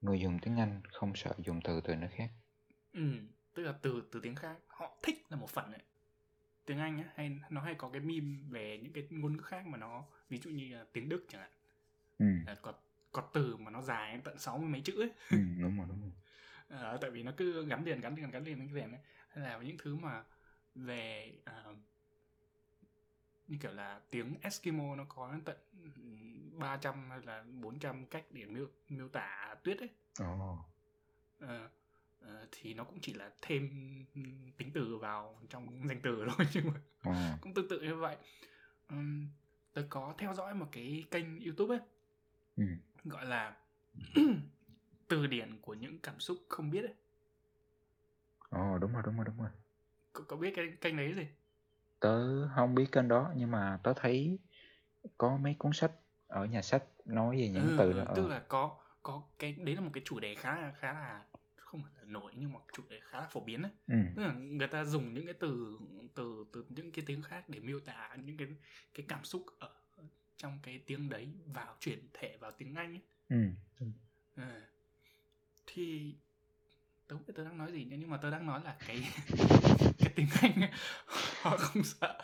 Người dùng tiếng Anh không sợ dùng từ từ nước khác. Ừ tức là từ từ tiếng khác. Họ thích là một phần đấy tiếng Anh á hay nó hay có cái meme về những cái ngôn ngữ khác mà nó ví dụ như là tiếng Đức chẳng hạn. Ừ. là có có từ mà nó dài đến tận sáu mươi mấy chữ ấy. Ừ, đúng rồi đúng rồi. Ờ, tại vì nó cứ gắn liền gắn liền gắn liền gắn liền ấy. Hay là những thứ mà về ờ, như kiểu là tiếng Eskimo nó có đến tận 300 hay là 400 cách để miêu miêu tả tuyết ấy. Ồ, Ờ, ờ, thì nó cũng chỉ là thêm tính từ vào trong danh từ *laughs* thôi nhưng mà ồ, cũng tương tự như vậy. Ừm, tớ có theo dõi một cái kênh YouTube ấy ừ. gọi là *clears throat* từ điển của những cảm xúc không biết ấy. Ồ, đúng rồi đúng rồi đúng rồi. Cậu, cậu biết cái kênh đấy gì? Tớ không biết kênh đó nhưng mà tớ thấy có mấy cuốn sách ở nhà sách nói về những ừ, từ ừ, đó tức ờ. là có có cái đấy là một cái chủ đề khá là khá là nổi nhưng mà chủ đề khá là phổ biến ấy ừ. tức là người ta dùng những cái từ từ từ những cái tiếng khác để miêu tả những cái cái cảm xúc ở trong cái tiếng đấy vào chuyển thể vào tiếng Anh ấy. Ừ. Ừ. thì tớ biết tớ đang nói gì nhá, nhưng mà tớ đang nói là cái *laughs* cái tiếng Anh ấy, họ không sợ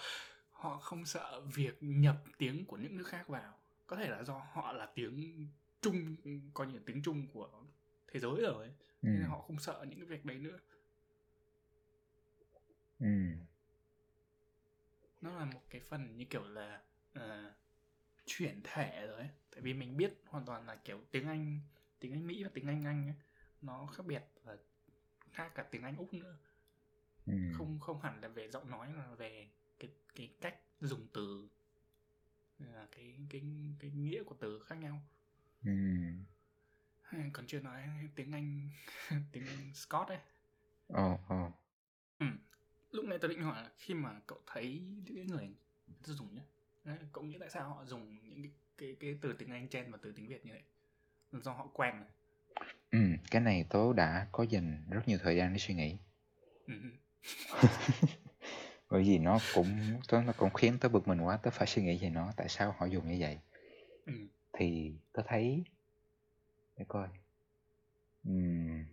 họ không sợ việc nhập tiếng của những nước khác vào có thể là do họ là tiếng chung coi như là tiếng chung của thế giới rồi ấy. Ừ. nên là họ không sợ những cái việc đấy nữa Ừ. nó là một cái phần như kiểu là ờ, chuyển thể rồi ấy. tại vì mình biết hoàn toàn là kiểu tiếng Anh tiếng Anh Mỹ và tiếng Anh Anh ấy, nó khác biệt và khác cả tiếng Anh Úc nữa ừ. không không hẳn là về giọng nói mà về cái cái cách dùng từ là cái cái cái nghĩa của từ khác nhau Ừ. còn chưa nói tiếng Anh *laughs* tiếng Anh Scott ấy Ờ, ờ. ừ. lúc này tôi định hỏi là khi mà cậu thấy những người dùng nhé Đấy, cậu nghĩ tại sao họ dùng những cái cái, cái từ tiếng Anh chen vào từ tiếng Việt như vậy do họ quen này. Ừ, cái này tớ đã có dành rất nhiều thời gian để suy nghĩ. Ừ. *laughs* Bởi vì nó cũng tớ nó cũng khiến tớ bực mình quá, tớ phải suy nghĩ về nó, tại sao họ dùng như vậy. Ừ. Thì tớ thấy để coi. Ừm.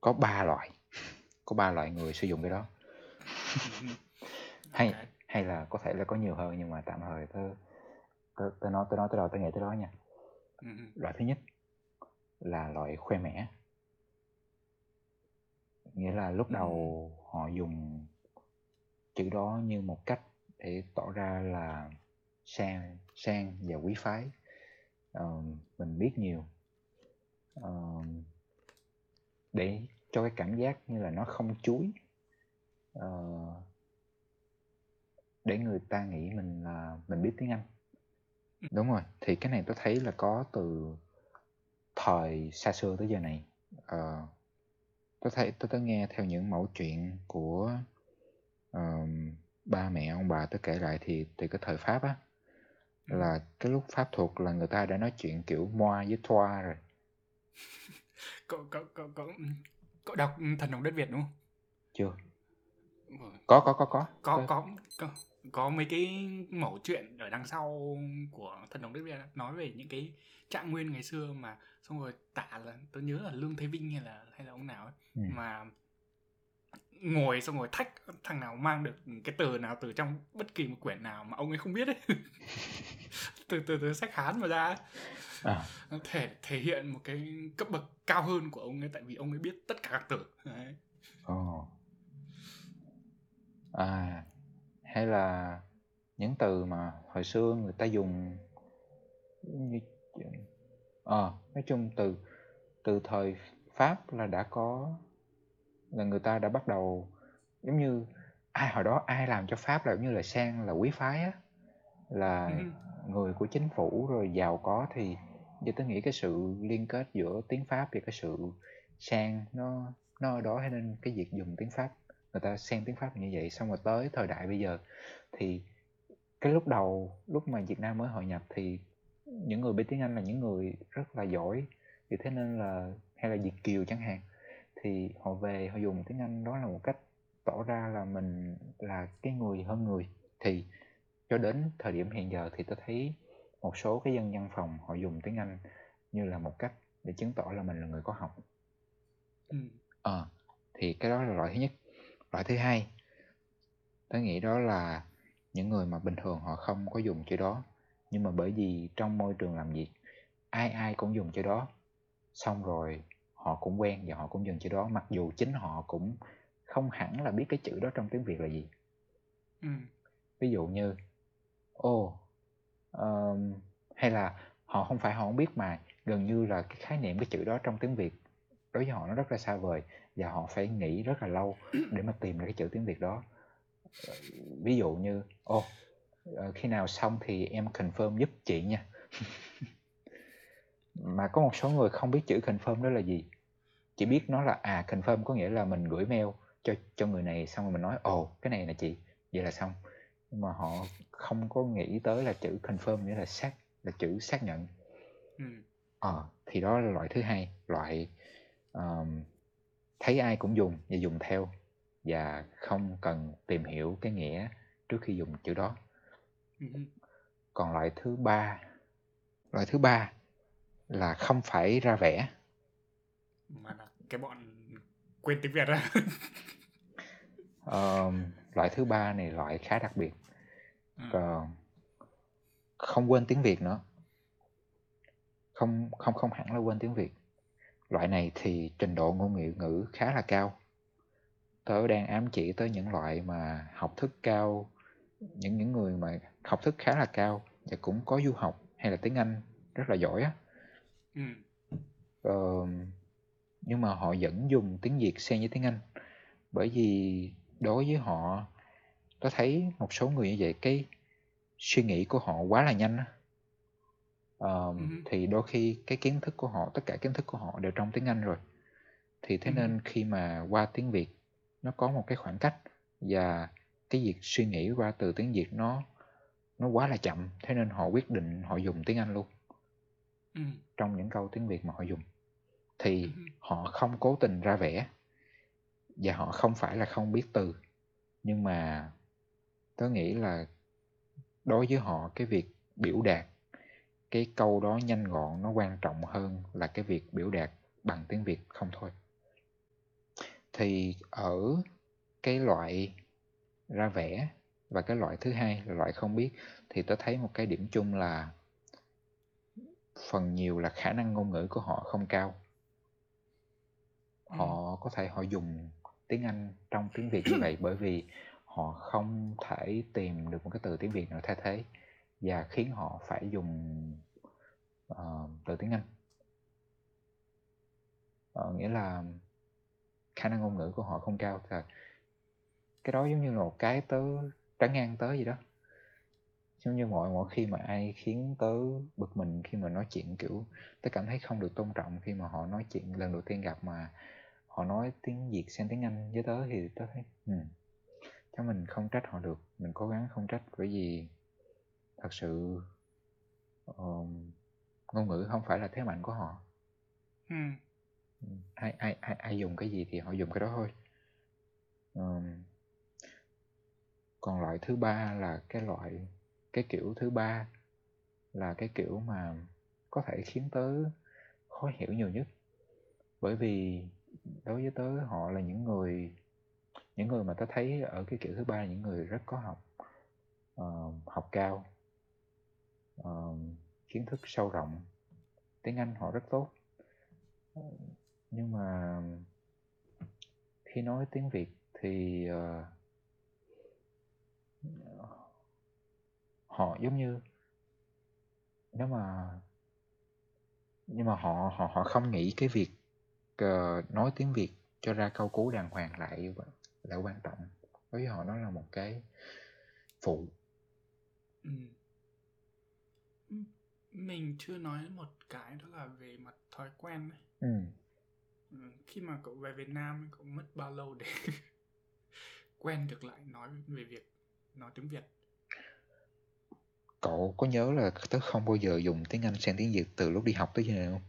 Có ba loại. Có ba loại người sử dụng cái đó. Hay Ok. hay là có thể là có nhiều hơn nhưng mà tạm thời tớ tớ, tớ nói tớ nói tới đâu tớ nghĩ tới đó nha. Ừ. Loại thứ nhất là loại khoe mẽ. Nghĩa là lúc Ừ. đầu họ dùng chữ đó như một cách để tỏ ra là sang sang và quý phái. Ờ, mình biết nhiều. Ờ, để cho cái cảm giác như là nó không chuối. Ờ, để người ta nghĩ mình là mình biết tiếng Anh. Đúng rồi, thì cái này tôi thấy là có từ thời xa xưa tới giờ này. Ờ, tôi thấy tôi có nghe theo những mẫu chuyện của ờm, ba mẹ ông bà tôi kể lại thì từ cái thời Pháp á Ừ. là cái lúc Pháp thuộc là người ta đã nói chuyện kiểu moi với thoa rồi. *laughs* Cậu cậu cậu cậu cậu đọc Thần đồng đất Việt đúng không? Chưa? Ừ. Có có có có. Có có có có mấy cái mẩu chuyện ở đằng sau của Thần đồng đất Việt nói về những cái trạng nguyên ngày xưa mà xong rồi tả là tôi nhớ là Lương Thế Vinh hay là hay là ông nào ấy Ừ. mà ngồi xong rồi thách thằng nào mang được cái từ nào từ trong bất kỳ một quyển nào mà ông ấy không biết ấy *laughs* từ từ từ sách Hán mà ra. À, thể thể hiện một cái cấp bậc cao hơn của ông ấy tại vì ông ấy biết tất cả các từ Đấy. ồ. À, hay là những từ mà hồi xưa người ta dùng như ờ nói chung từ từ thời Pháp là đã có là người ta đã bắt đầu giống như ai hồi đó ai làm cho Pháp là giống như là sang là quý phái á là Ừ. người của chính phủ rồi giàu có thì giờ tôi nghĩ cái sự liên kết giữa tiếng Pháp và cái sự sang nó nó ở đó thế nên cái việc dùng tiếng Pháp người ta sang tiếng Pháp như vậy xong rồi tới thời đại bây giờ thì cái lúc đầu lúc mà Việt Nam mới hội nhập thì những người biết tiếng Anh là những người rất là giỏi vì thế nên là hay là Việt kiều chẳng hạn thì họ về họ dùng tiếng Anh đó là một cách tỏ ra là mình là cái người hơn người thì cho đến thời điểm hiện giờ thì tôi thấy một số cái dân văn phòng họ dùng tiếng Anh như là một cách để chứng tỏ là mình là người có học Ừ. Ờ, thì cái đó là loại thứ nhất. Loại thứ hai, tôi nghĩ đó là những người mà bình thường họ không có dùng chữ đó. Nhưng mà bởi vì trong môi trường làm việc, ai ai cũng dùng chữ đó. Xong rồi họ cũng quen và họ cũng dùng chữ đó mặc dù chính họ cũng không hẳn là biết cái chữ đó trong tiếng Việt là gì. Ừ. Ví dụ như, ồ, ờm, hay là họ không phải họ không biết mà gần như là cái khái niệm cái chữ đó trong tiếng Việt đối với họ nó rất là xa vời và họ phải nghĩ rất là lâu để mà tìm ra cái chữ tiếng Việt đó. Ờ, Ví dụ như, ồ, ờ, khi nào xong thì em confirm giúp chị nha. *laughs* Mà có một số người không biết chữ confirm đó là gì. Chỉ biết nó là à confirm có nghĩa là mình gửi mail cho cho người này xong rồi mình nói ồ cái này là chị vậy là xong nhưng mà họ không có nghĩ tới là chữ confirm nghĩa là xác là chữ xác nhận Ừ. ờ thì đó là loại thứ hai loại um, thấy ai cũng dùng và dùng theo và không cần tìm hiểu cái nghĩa trước khi dùng chữ đó Ừ. còn loại thứ ba loại thứ ba là không phải ra vẻ. Mà là cái bọn quên tiếng Việt á. *laughs* Ờm, loại thứ ba này loại khá đặc biệt. Ừ. còn không quên tiếng Việt nữa. Không không không hẳn là quên tiếng Việt. Loại này thì trình độ ngôn ngữ ngữ khá là cao. Tớ đang ám chỉ tới những loại mà học thức cao những những người mà học thức khá là cao và cũng có du học hay là tiếng Anh rất là giỏi á ừ. ờ, nhưng mà họ vẫn dùng tiếng Việt xen với tiếng Anh bởi vì đối với họ tôi thấy một số người như vậy cái suy nghĩ của họ quá là nhanh Ờ, Ừ. thì đôi khi cái kiến thức của họ tất cả kiến thức của họ đều trong tiếng Anh rồi thì thế Ừ. nên khi mà qua tiếng Việt nó có một cái khoảng cách và cái việc suy nghĩ qua từ tiếng Việt nó nó quá là chậm thế nên họ quyết định họ dùng tiếng Anh luôn Ừ. trong những câu tiếng Việt mà họ dùng thì Ừ. họ không cố tình ra vẻ và họ không phải là không biết từ nhưng mà tớ nghĩ là đối với họ cái việc biểu đạt cái câu đó nhanh gọn nó quan trọng hơn là cái việc biểu đạt bằng tiếng Việt không thôi thì ở cái loại ra vẻ và cái loại thứ hai là loại không biết thì tớ thấy một cái điểm chung là phần nhiều là khả năng ngôn ngữ của họ không cao. Ừ. họ có thể họ dùng tiếng Anh trong tiếng Việt như vậy *clears throat* bởi vì họ không thể tìm được một cái từ tiếng Việt nào thay thế và khiến họ phải dùng ờ, từ tiếng Anh. Ờ, nghĩa là khả năng ngôn ngữ của họ không cao thì cái đó giống như là một cái tớ trắng ngang tớ gì đó giống như mọi mỗi khi mà ai khiến tớ bực mình khi mà nói chuyện kiểu tớ cảm thấy không được tôn trọng khi mà họ nói chuyện. Lần đầu tiên gặp mà họ nói tiếng Việt xen tiếng Anh với tớ thì tớ thấy ừ, chắc mình không trách họ được mình cố gắng không trách bởi vì thật sự ờ, ngôn ngữ không phải là thế mạnh của họ. Ừ. Ai ai ai ai dùng cái gì thì họ dùng cái đó thôi. Ờm, còn loại thứ ba là cái loại cái kiểu thứ ba là cái kiểu mà có thể khiến tớ khó hiểu nhiều nhất. Bởi vì đối với tớ họ là những người những người mà tớ thấy ở cái kiểu thứ ba là những người rất có học uh, học cao uh, kiến thức sâu rộng tiếng Anh họ rất tốt. Nhưng mà khi nói tiếng Việt thì uh, họ giống như nếu mà nhưng mà họ họ họ không nghĩ cái việc ờ, nói tiếng Việt cho ra câu cú đàng hoàng lại lại quan trọng đối với họ nó là một cái phụ Ừ. Ừ. Mình chưa nói một cái đó là về mặt thói quen đấy. ừ. Ừ, Khi mà cậu về Việt Nam cậu mất bao lâu để *laughs* quen được lại nói về việc nói tiếng Việt? Cậu có nhớ là tớ không bao giờ dùng tiếng Anh sang tiếng Việt từ lúc đi học tới giờ không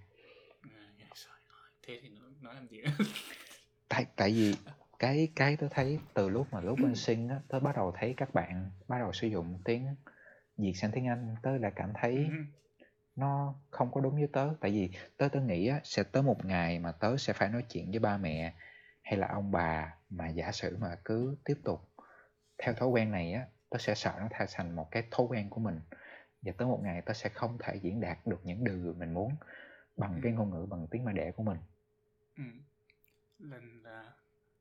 trời ơi, Thế thì nó nói làm gì nữa? *laughs* tại tại vì cái cái tớ thấy từ lúc mà lúc *clears throat* bên sinh á tớ bắt đầu thấy các bạn bắt đầu sử dụng tiếng Việt sang tiếng Anh tớ đã cảm thấy Ừ. nó không có đúng với tớ tại vì tớ tớ nghĩ á, sẽ tới một ngày mà tớ sẽ phải nói chuyện với ba mẹ hay là ông bà mà giả sử mà cứ tiếp tục theo thói quen này á tớ sẽ sợ nó thay thành một cái thói quen của mình và tới một ngày tớ sẽ không thể diễn đạt được những điều mình muốn bằng Ừ. cái ngôn ngữ bằng tiếng mẹ đẻ của mình Ừ. Lần là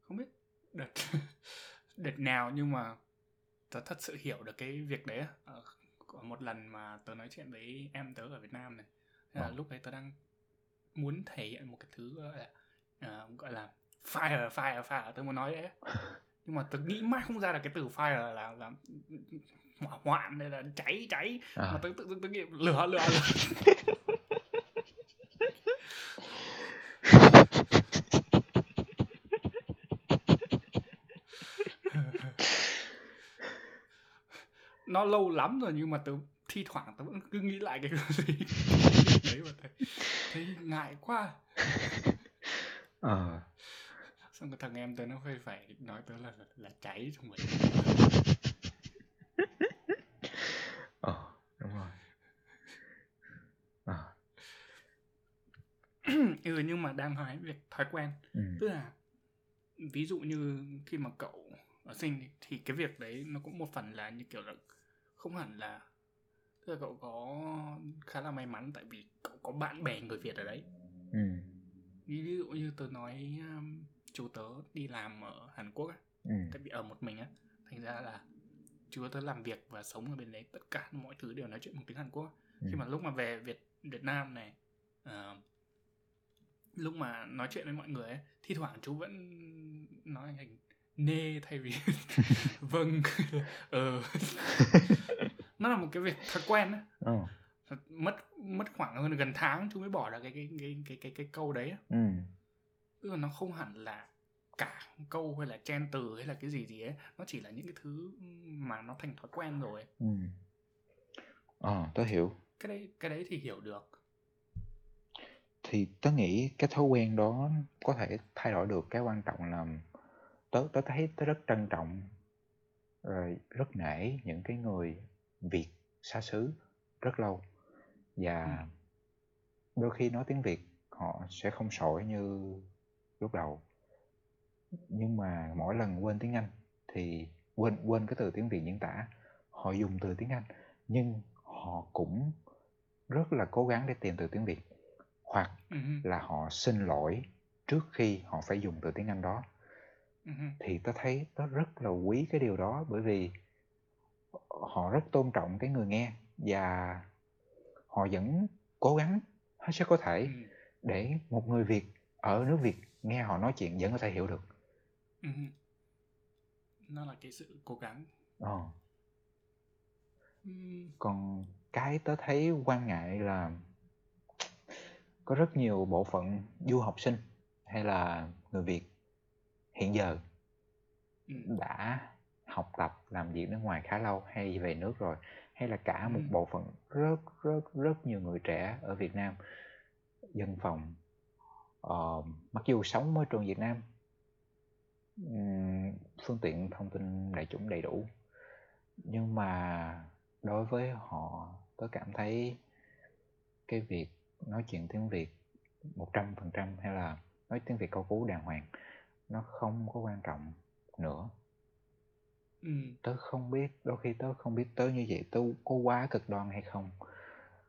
không biết đợt *laughs* đợt nào nhưng mà tớ thật sự hiểu được cái việc đấy á. Ờ, có một lần mà tớ nói chuyện với em tớ ở Việt Nam này Thế là Ờ. lúc đấy tớ đang muốn thể hiện một cái thứ gọi là ờ, gọi là fire fire fire tớ muốn nói đấy *laughs* nhưng mà tớ nghĩ mãi không ra là cái từ fire là là hỏa hoạn hay là cháy cháy. À, mà tớ tự dưng tớ nghĩ lửa lửa lửa. Nó lâu lắm rồi nhưng mà tớ thi thoảng tớ vẫn cứ nghĩ lại cái gì. Đấy mà thấy, thấy ngại quá. Ờ, xong cái thằng em tớ nó phải phải nói tớ là là, là cháy xong rồi *laughs* ờ, đúng rồi. Ờ, *clears throat* ừ nhưng mà đang nói việc thói quen. Ừ, tức là ví dụ như khi mà cậu ở sinh thì- cái việc đấy nó cũng một phần là như kiểu là không hẳn là tức là cậu có khá là may mắn tại vì cậu có bạn bè người Việt ở đấy. Ừ, ví ví dụ như tớ nói um, chú tớ đi làm ở Hàn Quốc á ừ, tại vì ở một mình á. Thành ra là chú tớ làm việc và sống ở bên đấy tất cả mọi thứ đều nói chuyện bằng tiếng Hàn Quốc. Ừ, khi mà lúc mà về Việt Việt Nam này ờ, lúc mà nói chuyện với mọi người ấy, thi thoảng chú vẫn nói thành nê thay vì *laughs* vâng. *laughs* Ờ. Nó là một cái việc thói quen á. Ờ. mất mất khoảng hơn gần tháng chú mới bỏ được cái cái cái cái cái, cái câu đấy á. Ừ. tức là nó không hẳn là cả câu hay là chen từ hay là cái gì gì ấy nó chỉ là những cái thứ mà nó thành thói quen rồi Ừ. Ờ, tớ hiểu. cái đấy cái đấy thì hiểu được Thì tớ nghĩ cái thói quen đó có thể thay đổi được. Cái quan trọng là tớ tớ thấy tớ rất trân trọng rồi rất nể những cái người Việt xa xứ rất lâu và Ừ. đôi khi nói tiếng Việt họ sẽ không sổi như lúc đầu. Nhưng mà mỗi lần quên tiếng Anh thì quên quên cái từ tiếng Việt diễn tả họ dùng từ tiếng Anh nhưng họ cũng rất là cố gắng để tìm từ tiếng Việt hoặc hư, là họ xin lỗi trước khi họ phải dùng từ tiếng Anh đó. Hư, thì tớ thấy tớ rất là quý cái điều đó bởi vì họ rất tôn trọng cái người nghe và họ vẫn cố gắng hết sức có thể ừ, để một người Việt ở nước Việt nghe họ nói chuyện vẫn có thể hiểu được. ừ nó là cái sự cố gắng Ờ. Còn cái tớ thấy quan ngại là có rất nhiều bộ phận du học sinh hay là người Việt hiện giờ ừ, đã học tập làm việc nước ngoài khá lâu hay về nước rồi hay là cả một Ừ. bộ phận rất rất rất nhiều người trẻ ở Việt Nam dân phòng ờ, mặc dù sống môi trường Việt Nam ừm, phương tiện thông tin đại chúng đầy đủ nhưng mà đối với họ tớ cảm thấy cái việc nói chuyện tiếng Việt 100% hay là nói tiếng Việt câu cú đàng hoàng nó không có quan trọng nữa. Ừ, tớ không biết đôi khi tớ không biết tớ như vậy tớ có quá cực đoan hay không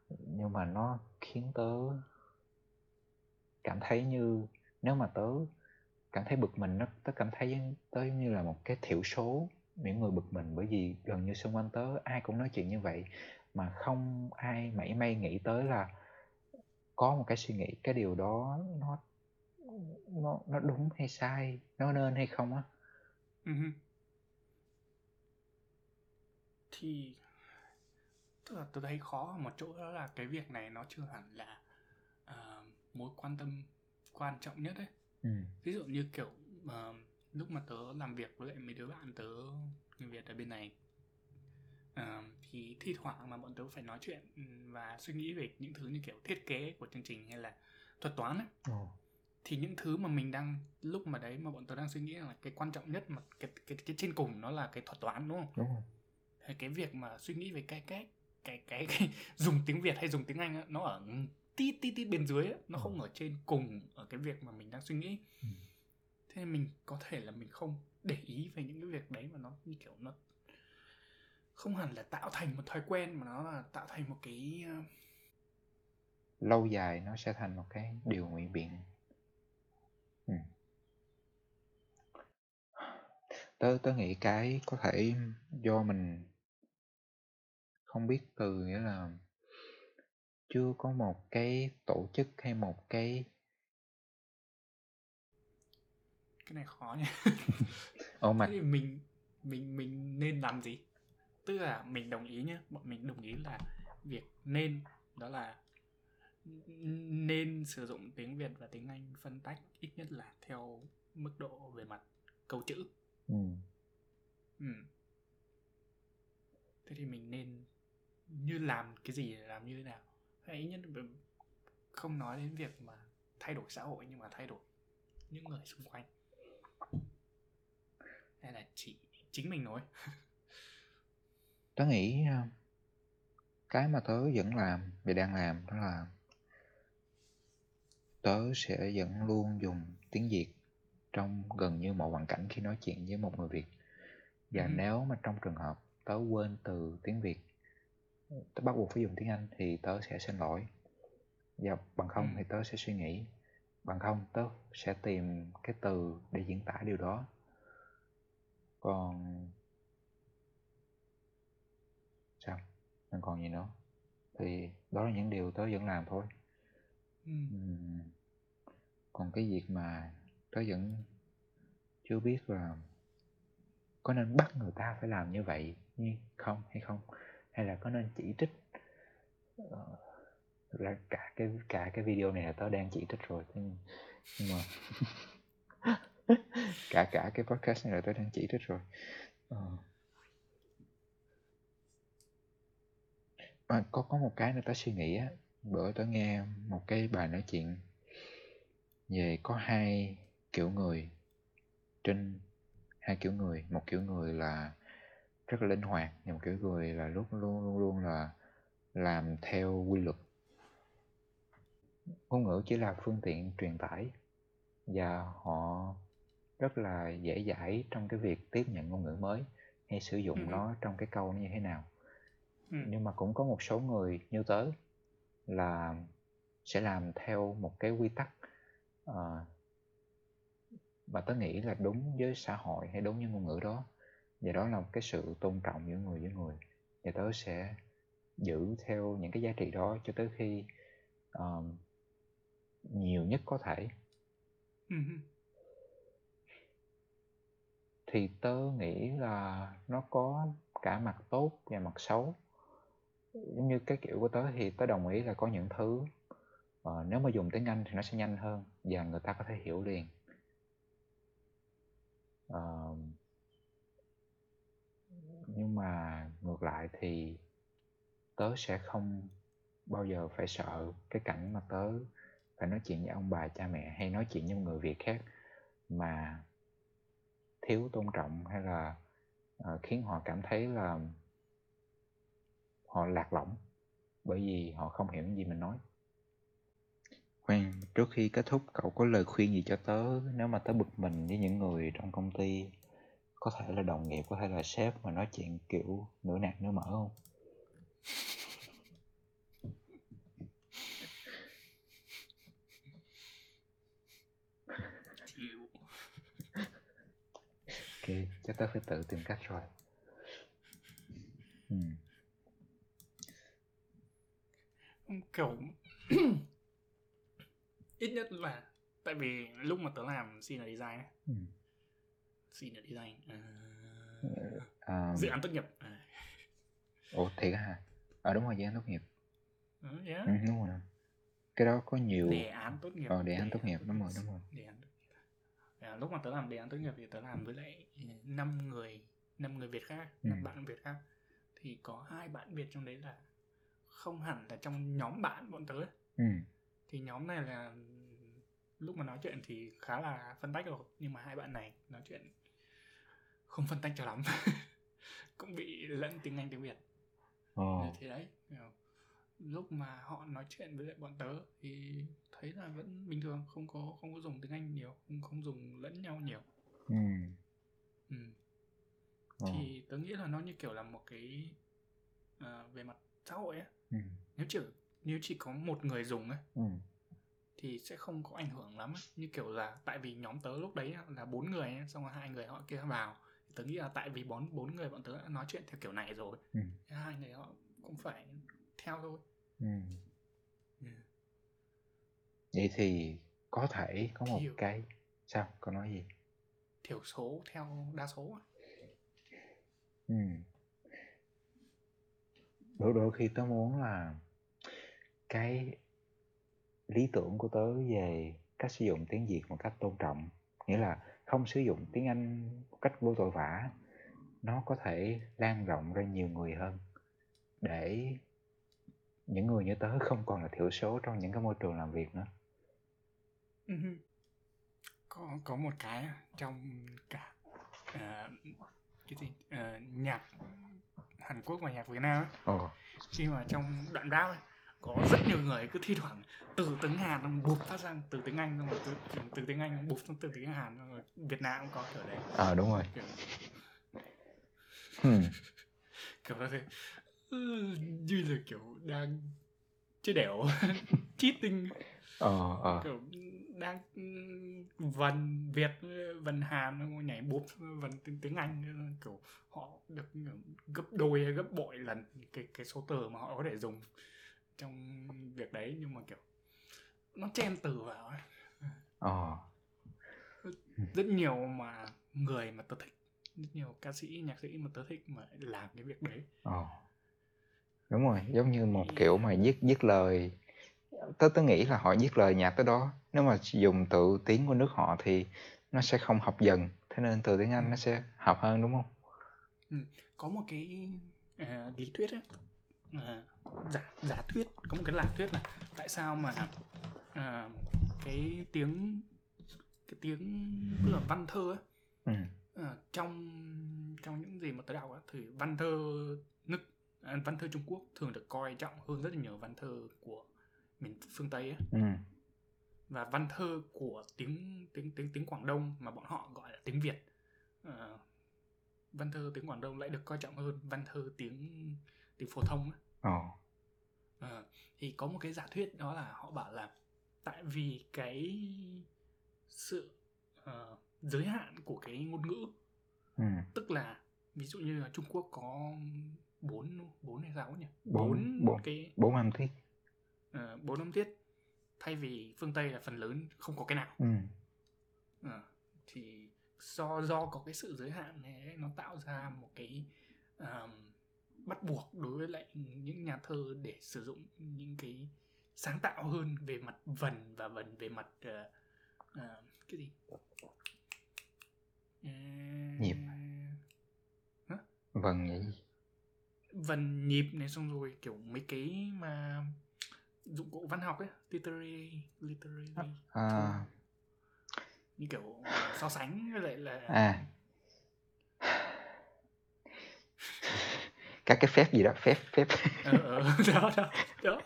nhưng mà nó khiến tớ cảm thấy như, nếu mà tớ cảm thấy bực mình nó tớ cảm thấy tớ như là một cái thiểu số những người bực mình, bởi vì gần như xung quanh tớ ai cũng nói chuyện như vậy, mà không ai mảy may nghĩ tới là có một cái suy nghĩ, cái điều đó nó nó nó đúng hay sai, nó nên hay không á. Ừ thì, tức là tôi thấy khó ở một chỗ đó là cái việc này nó chưa hẳn là mối quan tâm quan trọng nhất ấy ừ. ví dụ như kiểu ờ, lúc mà tớ làm việc với lại mấy đứa bạn tớ người Việt ở bên này ờ, thì thi thoảng mà bọn tớ phải nói chuyện ừ, và suy nghĩ về những thứ như kiểu thiết kế của chương trình hay là thuật toán ấy Ồ. thì những thứ mà mình đang lúc mà đấy mà bọn tớ đang suy nghĩ là cái quan trọng nhất mà cái cái cái trên cùng nó là cái thuật toán đúng không? đúng rồi Thế cái việc mà suy nghĩ về cái cái cái cái, cái *laughs* dùng tiếng Việt hay dùng tiếng Anh á, nó ở tít tít tít bên dưới á, nó không ở trên cùng ở cái việc mà mình đang suy nghĩ. Ừ. Thế nên mình có thể là mình không để ý về những cái việc đấy mà nó như kiểu nó không hẳn là tạo thành một thói quen mà nó là tạo thành một cái ờ, lâu dài nó sẽ thành một cái điều ngụy biện ừ. tớ tớ nghĩ cái có thể do mình không biết từ nghĩa là chưa có một cái tổ chức hay một cái cái này khó nhỉ. *laughs* ồ mà thì mình mình mình nên làm gì? Tức là mình đồng ý nhé, bọn mình đồng ý là việc nên đó là nên sử dụng tiếng Việt và tiếng Anh phân tách ít nhất là theo mức độ về mặt câu chữ. ừ. Ừ. Thế thì mình nên như làm cái gì để làm như thế nào? Hay ít nhất không nói đến việc mà thay đổi xã hội nhưng mà thay đổi những người xung quanh. Hay là chỉ chính mình nói. *laughs* tớ nghĩ ờ, cái mà tớ vẫn làm và đang làm đó là tớ sẽ vẫn luôn dùng tiếng Việt trong gần như mọi hoàn cảnh khi nói chuyện với một người Việt và Ừ. nếu mà trong trường hợp tớ quên từ tiếng Việt tớ bắt buộc phải dùng tiếng Anh thì tớ sẽ xin lỗi. Và bằng không Ừ. thì tớ sẽ suy nghĩ. Bằng không tớ sẽ tìm cái từ để diễn tả điều đó. Còn sao? Mình còn gì nữa? Thì đó là những điều tớ vẫn làm thôi. Ừ. Ừm, còn cái việc mà tớ vẫn chưa biết là có nên bắt người ta phải làm như vậy như không hay không hay là có nên chỉ trích? Ờ, thực ra cả cái cả cái video này là tớ đang chỉ trích rồi nhưng, nhưng mà *laughs* cả cả cái podcast này là tớ đang chỉ trích rồi. Ờ. À, có có một cái nữa tớ suy nghĩ á bữa tớ nghe một cái bài nói chuyện về có hai kiểu người trên hai kiểu người. Một kiểu người là rất là linh hoạt và một kiểu người là lúc luôn luôn luôn là làm theo quy luật ngôn ngữ chỉ là phương tiện truyền tải và họ rất là dễ dãi trong cái việc tiếp nhận ngôn ngữ mới hay sử dụng Ừ. nó trong cái câu nó như thế nào Ừ. nhưng mà cũng có một số người như tớ là sẽ làm theo một cái quy tắc ờ, mà tớ nghĩ là đúng với xã hội hay đúng với ngôn ngữ đó và đó là một cái sự tôn trọng giữa người với người. Và tớ sẽ giữ theo những cái giá trị đó cho tới khi ờm, nhiều nhất có thể. Ừ. thì tớ nghĩ là nó có cả mặt tốt và mặt xấu. Giống như cái kiểu của tớ thì tớ đồng ý là có những thứ ờ, nếu mà dùng tiếng Anh thì nó sẽ nhanh hơn và người ta có thể hiểu liền. Nhưng mà ngược lại thì tớ sẽ không bao giờ phải sợ cái cảnh mà tớ phải nói chuyện với ông bà cha mẹ hay nói chuyện với người Việt khác mà thiếu tôn trọng hay là uh, khiến họ cảm thấy là họ lạc lõng bởi vì họ không hiểu những gì mình nói. Khoan trước khi kết thúc cậu có lời khuyên gì cho tớ nếu mà tớ bực mình với những người trong công ty? Có thể là đồng nghiệp có thể là sếp mà nói chuyện kiểu nửa nạt nửa mở không ok chắc tớ phải tự tìm cách rồi ừ. kiểu *clears throat* ít nhất là tại vì lúc mà tớ làm senior design ấy, Ừ. senior design. Ờ, À, dự án tốt nghiệp. À, ủa thiệt hả? Ờ đúng rồi dự án tốt nghiệp. Ừ, yeah. ừ, đúng rồi. Cái đó có nhiều đề án tốt nghiệp. Ờ đề án tốt nghiệp đúng rồi đúng rồi. Đề án à, lúc mà tớ làm đề án tốt nghiệp thì tớ làm với lại năm người năm người Việt khác Ừ. năm bạn Việt khác. Thì có hai bạn Việt trong đấy là không hẳn là trong nhóm bạn bọn tớ. Ừ. thì nhóm này là lúc mà nói chuyện thì khá là phân tách rồi nhưng mà hai bạn này nói chuyện không phân tách cho lắm *laughs* cũng bị lẫn tiếng Anh tiếng Việt ờ thế đấy lúc mà họ nói chuyện với lại bọn tớ thì thấy là vẫn bình thường không có không có dùng tiếng Anh nhiều không không dùng lẫn nhau nhiều ừ. ừ. ờ. thì tớ nghĩ là nó như kiểu là một cái à, về mặt xã hội ấy ừ. nếu chỉ nếu chỉ có một người dùng ấy ừ. thì sẽ không có ảnh hưởng lắm ấy. như kiểu là tại vì nhóm tớ lúc đấy là bốn người ấy, xong rồi hai người họ kia vào tớ nghĩ là tại vì bốn bốn người bọn tớ đã nói chuyện theo kiểu này rồi Ừ. hai người họ cũng phải theo thôi Ừ. Ừ. vậy thì có thể có một Thiểu. cái sao có nói gì thiểu số theo đa số ừ. đôi đôi khi tớ muốn là cái lý tưởng của tớ về cách sử dụng tiếng Việt một cách tôn trọng nghĩa là không sử dụng tiếng Anh một cách vô tội vạ nó có thể lan rộng ra nhiều người hơn để những người như tớ không còn là thiểu số trong những cái môi trường làm việc nữa. Ừ. có có một cái trong cả à, cái gì à, nhạc Hàn Quốc và nhạc Việt Nam ấy, ồ. Khi mà trong đoạn rap ấy, có rất nhiều người cứ thi thoảng từ tiếng Hàn nó bụp phát sang từ tiếng Anh xong rồi từ, từ tiếng Anh bụp sang từ tiếng Hàn xong rồi Việt Nam cũng có kiểu đấy. Ờ đúng rồi. Kiểu, *laughs* hmm. *laughs* kiểu nó thế. Ừ, như là kiểu đang chơi đẻo *laughs* cheating. Ờ ờ. Kiểu đang vần Việt vần Hàn nhảy bốp vần tiếng, tiếng Anh kiểu họ được gấp đôi gấp bội lần cái cái số từ mà họ có thể dùng trong việc đấy nhưng mà kiểu nó chen từ vào ấy. Ờ. rất nhiều mà người mà tớ thích rất nhiều ca sĩ nhạc sĩ mà tớ thích mà làm cái việc đấy Ờ. Đúng rồi, giống như một kiểu mà viết viết lời tớ tớ nghĩ là họ viết lời nhạc tới đó nếu mà dùng từ tiếng của nước họ thì nó sẽ không học dần thế nên từ tiếng Anh Ừ. nó sẽ học hơn đúng không? có một cái à, lý thuyết ấy à, giả giả thuyết có một cái giả thuyết là tại sao mà à, cái tiếng cái tiếng tức là văn thơ ấy, Ừ. à, trong trong những gì mà tớ đọc ấy, thì văn thơ nước à, văn thơ Trung Quốc thường được coi trọng hơn rất là nhiều văn thơ của miền phương Tây ấy Ừ. và văn thơ của tiếng tiếng tiếng tiếng Quảng Đông mà bọn họ gọi là tiếng Việt Ờ, văn thơ tiếng Quảng Đông lại được coi trọng hơn văn thơ tiếng tiếng phổ thông ấy. Ờ. Ờ, thì có một cái giả thuyết đó là họ bảo là tại vì cái sự ờ, giới hạn của cái ngôn ngữ Ừ. tức là ví dụ như là Trung Quốc có bốn bốn hay sáu nhỉ Bốn- bốn. cái Bốn âm tiết. ờ, bốn âm tiết thay vì phương Tây là phần lớn không có cái nào Ừ. Ờ, thì do do có cái sự giới hạn này nó tạo ra một cái um, bắt buộc đối với lại những nhà thơ để sử dụng những cái sáng tạo hơn về mặt vần và vần về mặt ờ, ờ, cái gì Ờ, Nhịp. Vâng vậy. vần nhịp này xong rồi kiểu mấy cái mà dụng cụ văn học ấy literary literary À, như kiểu so sánh với lại là à. Các cái phép gì đó, phép phép. ờ ờ, *laughs* đó đó đó.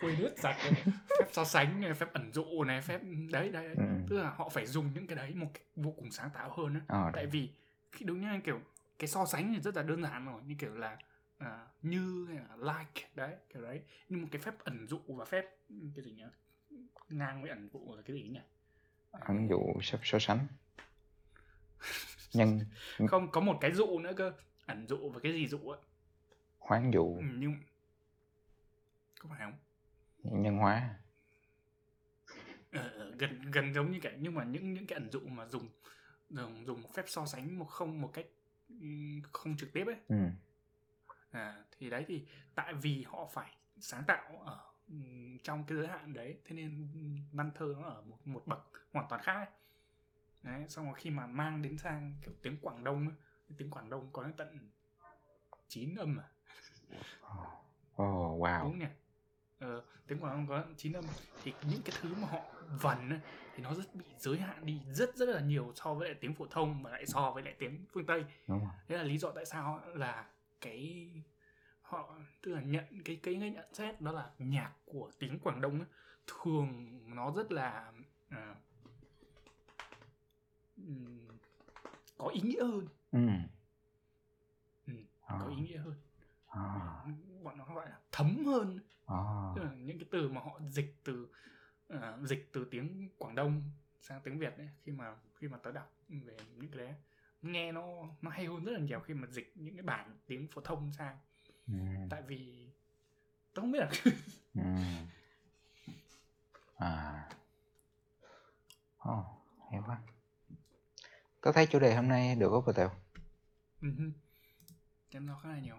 Quên hết sạch phép so sánh này, phép ẩn dụ này phép đấy đấy Ừ. tức là họ phải dùng những cái đấy một cách vô cùng sáng tạo hơn á. Ờ, tại vì khi đúng như kiểu cái so sánh thì rất là đơn giản rồi như kiểu là à, như hay là like đấy kiểu đấy. Nhưng một cái phép ẩn dụ và phép cái gì nhỉ? Ngang với ẩn dụ là cái gì nhỉ? Ẩn dụ so, so sánh. *laughs* Nhân *laughs* không có một cái dụ nữa cơ ẩn dụ và cái gì dụ á hoán dụ, ừ, nhưng có phải không nhân hóa. Ờ, ờ, gần gần giống như cái nhưng mà những những cái ẩn dụ mà dùng dùng dùng phép so sánh một không một cách ừm, không trực tiếp ấy Ừ. à, thì đấy thì tại vì họ phải sáng tạo ở ừm, trong cái giới hạn đấy thế nên văn thơ nó ở một một bậc hoàn toàn khác ấy. Đấy xong rồi khi mà mang đến sang kiểu tiếng Quảng Đông ấy, tiếng Quảng Đông có đến tận 9 âm à Oh, *laughs* wow. đúng nhỉ ờ, tiếng Quảng Đông có 9 âm thì những cái thứ mà họ vần ấy, thì nó rất bị giới hạn đi rất rất là nhiều so với lại tiếng phổ thông mà lại so với lại tiếng phương Tây Đúng rồi. thế là lý do tại sao là cái họ tức là nhận cái cái cái nhận xét đó là nhạc của tiếng Quảng Đông ấy, thường nó rất là à, có ý nghĩa hơn Ừ. Ừ, có ý nghĩa hơn ờ, bọn nó gọi là thấm hơn ờ. tức là những cái từ mà họ dịch từ à, dịch từ tiếng Quảng Đông sang tiếng Việt ấy, khi mà khi mà tớ đọc về những cái đấy nghe nó nó hay hơn rất là nhiều khi mà dịch những cái bản tiếng phổ thông sang Ừ. tại vì tớ không biết là Ừ. *laughs* À. Ồ, hay quá có thấy chủ đề hôm nay được không bà Tèo? Ừ. chăm lo khá là nhiều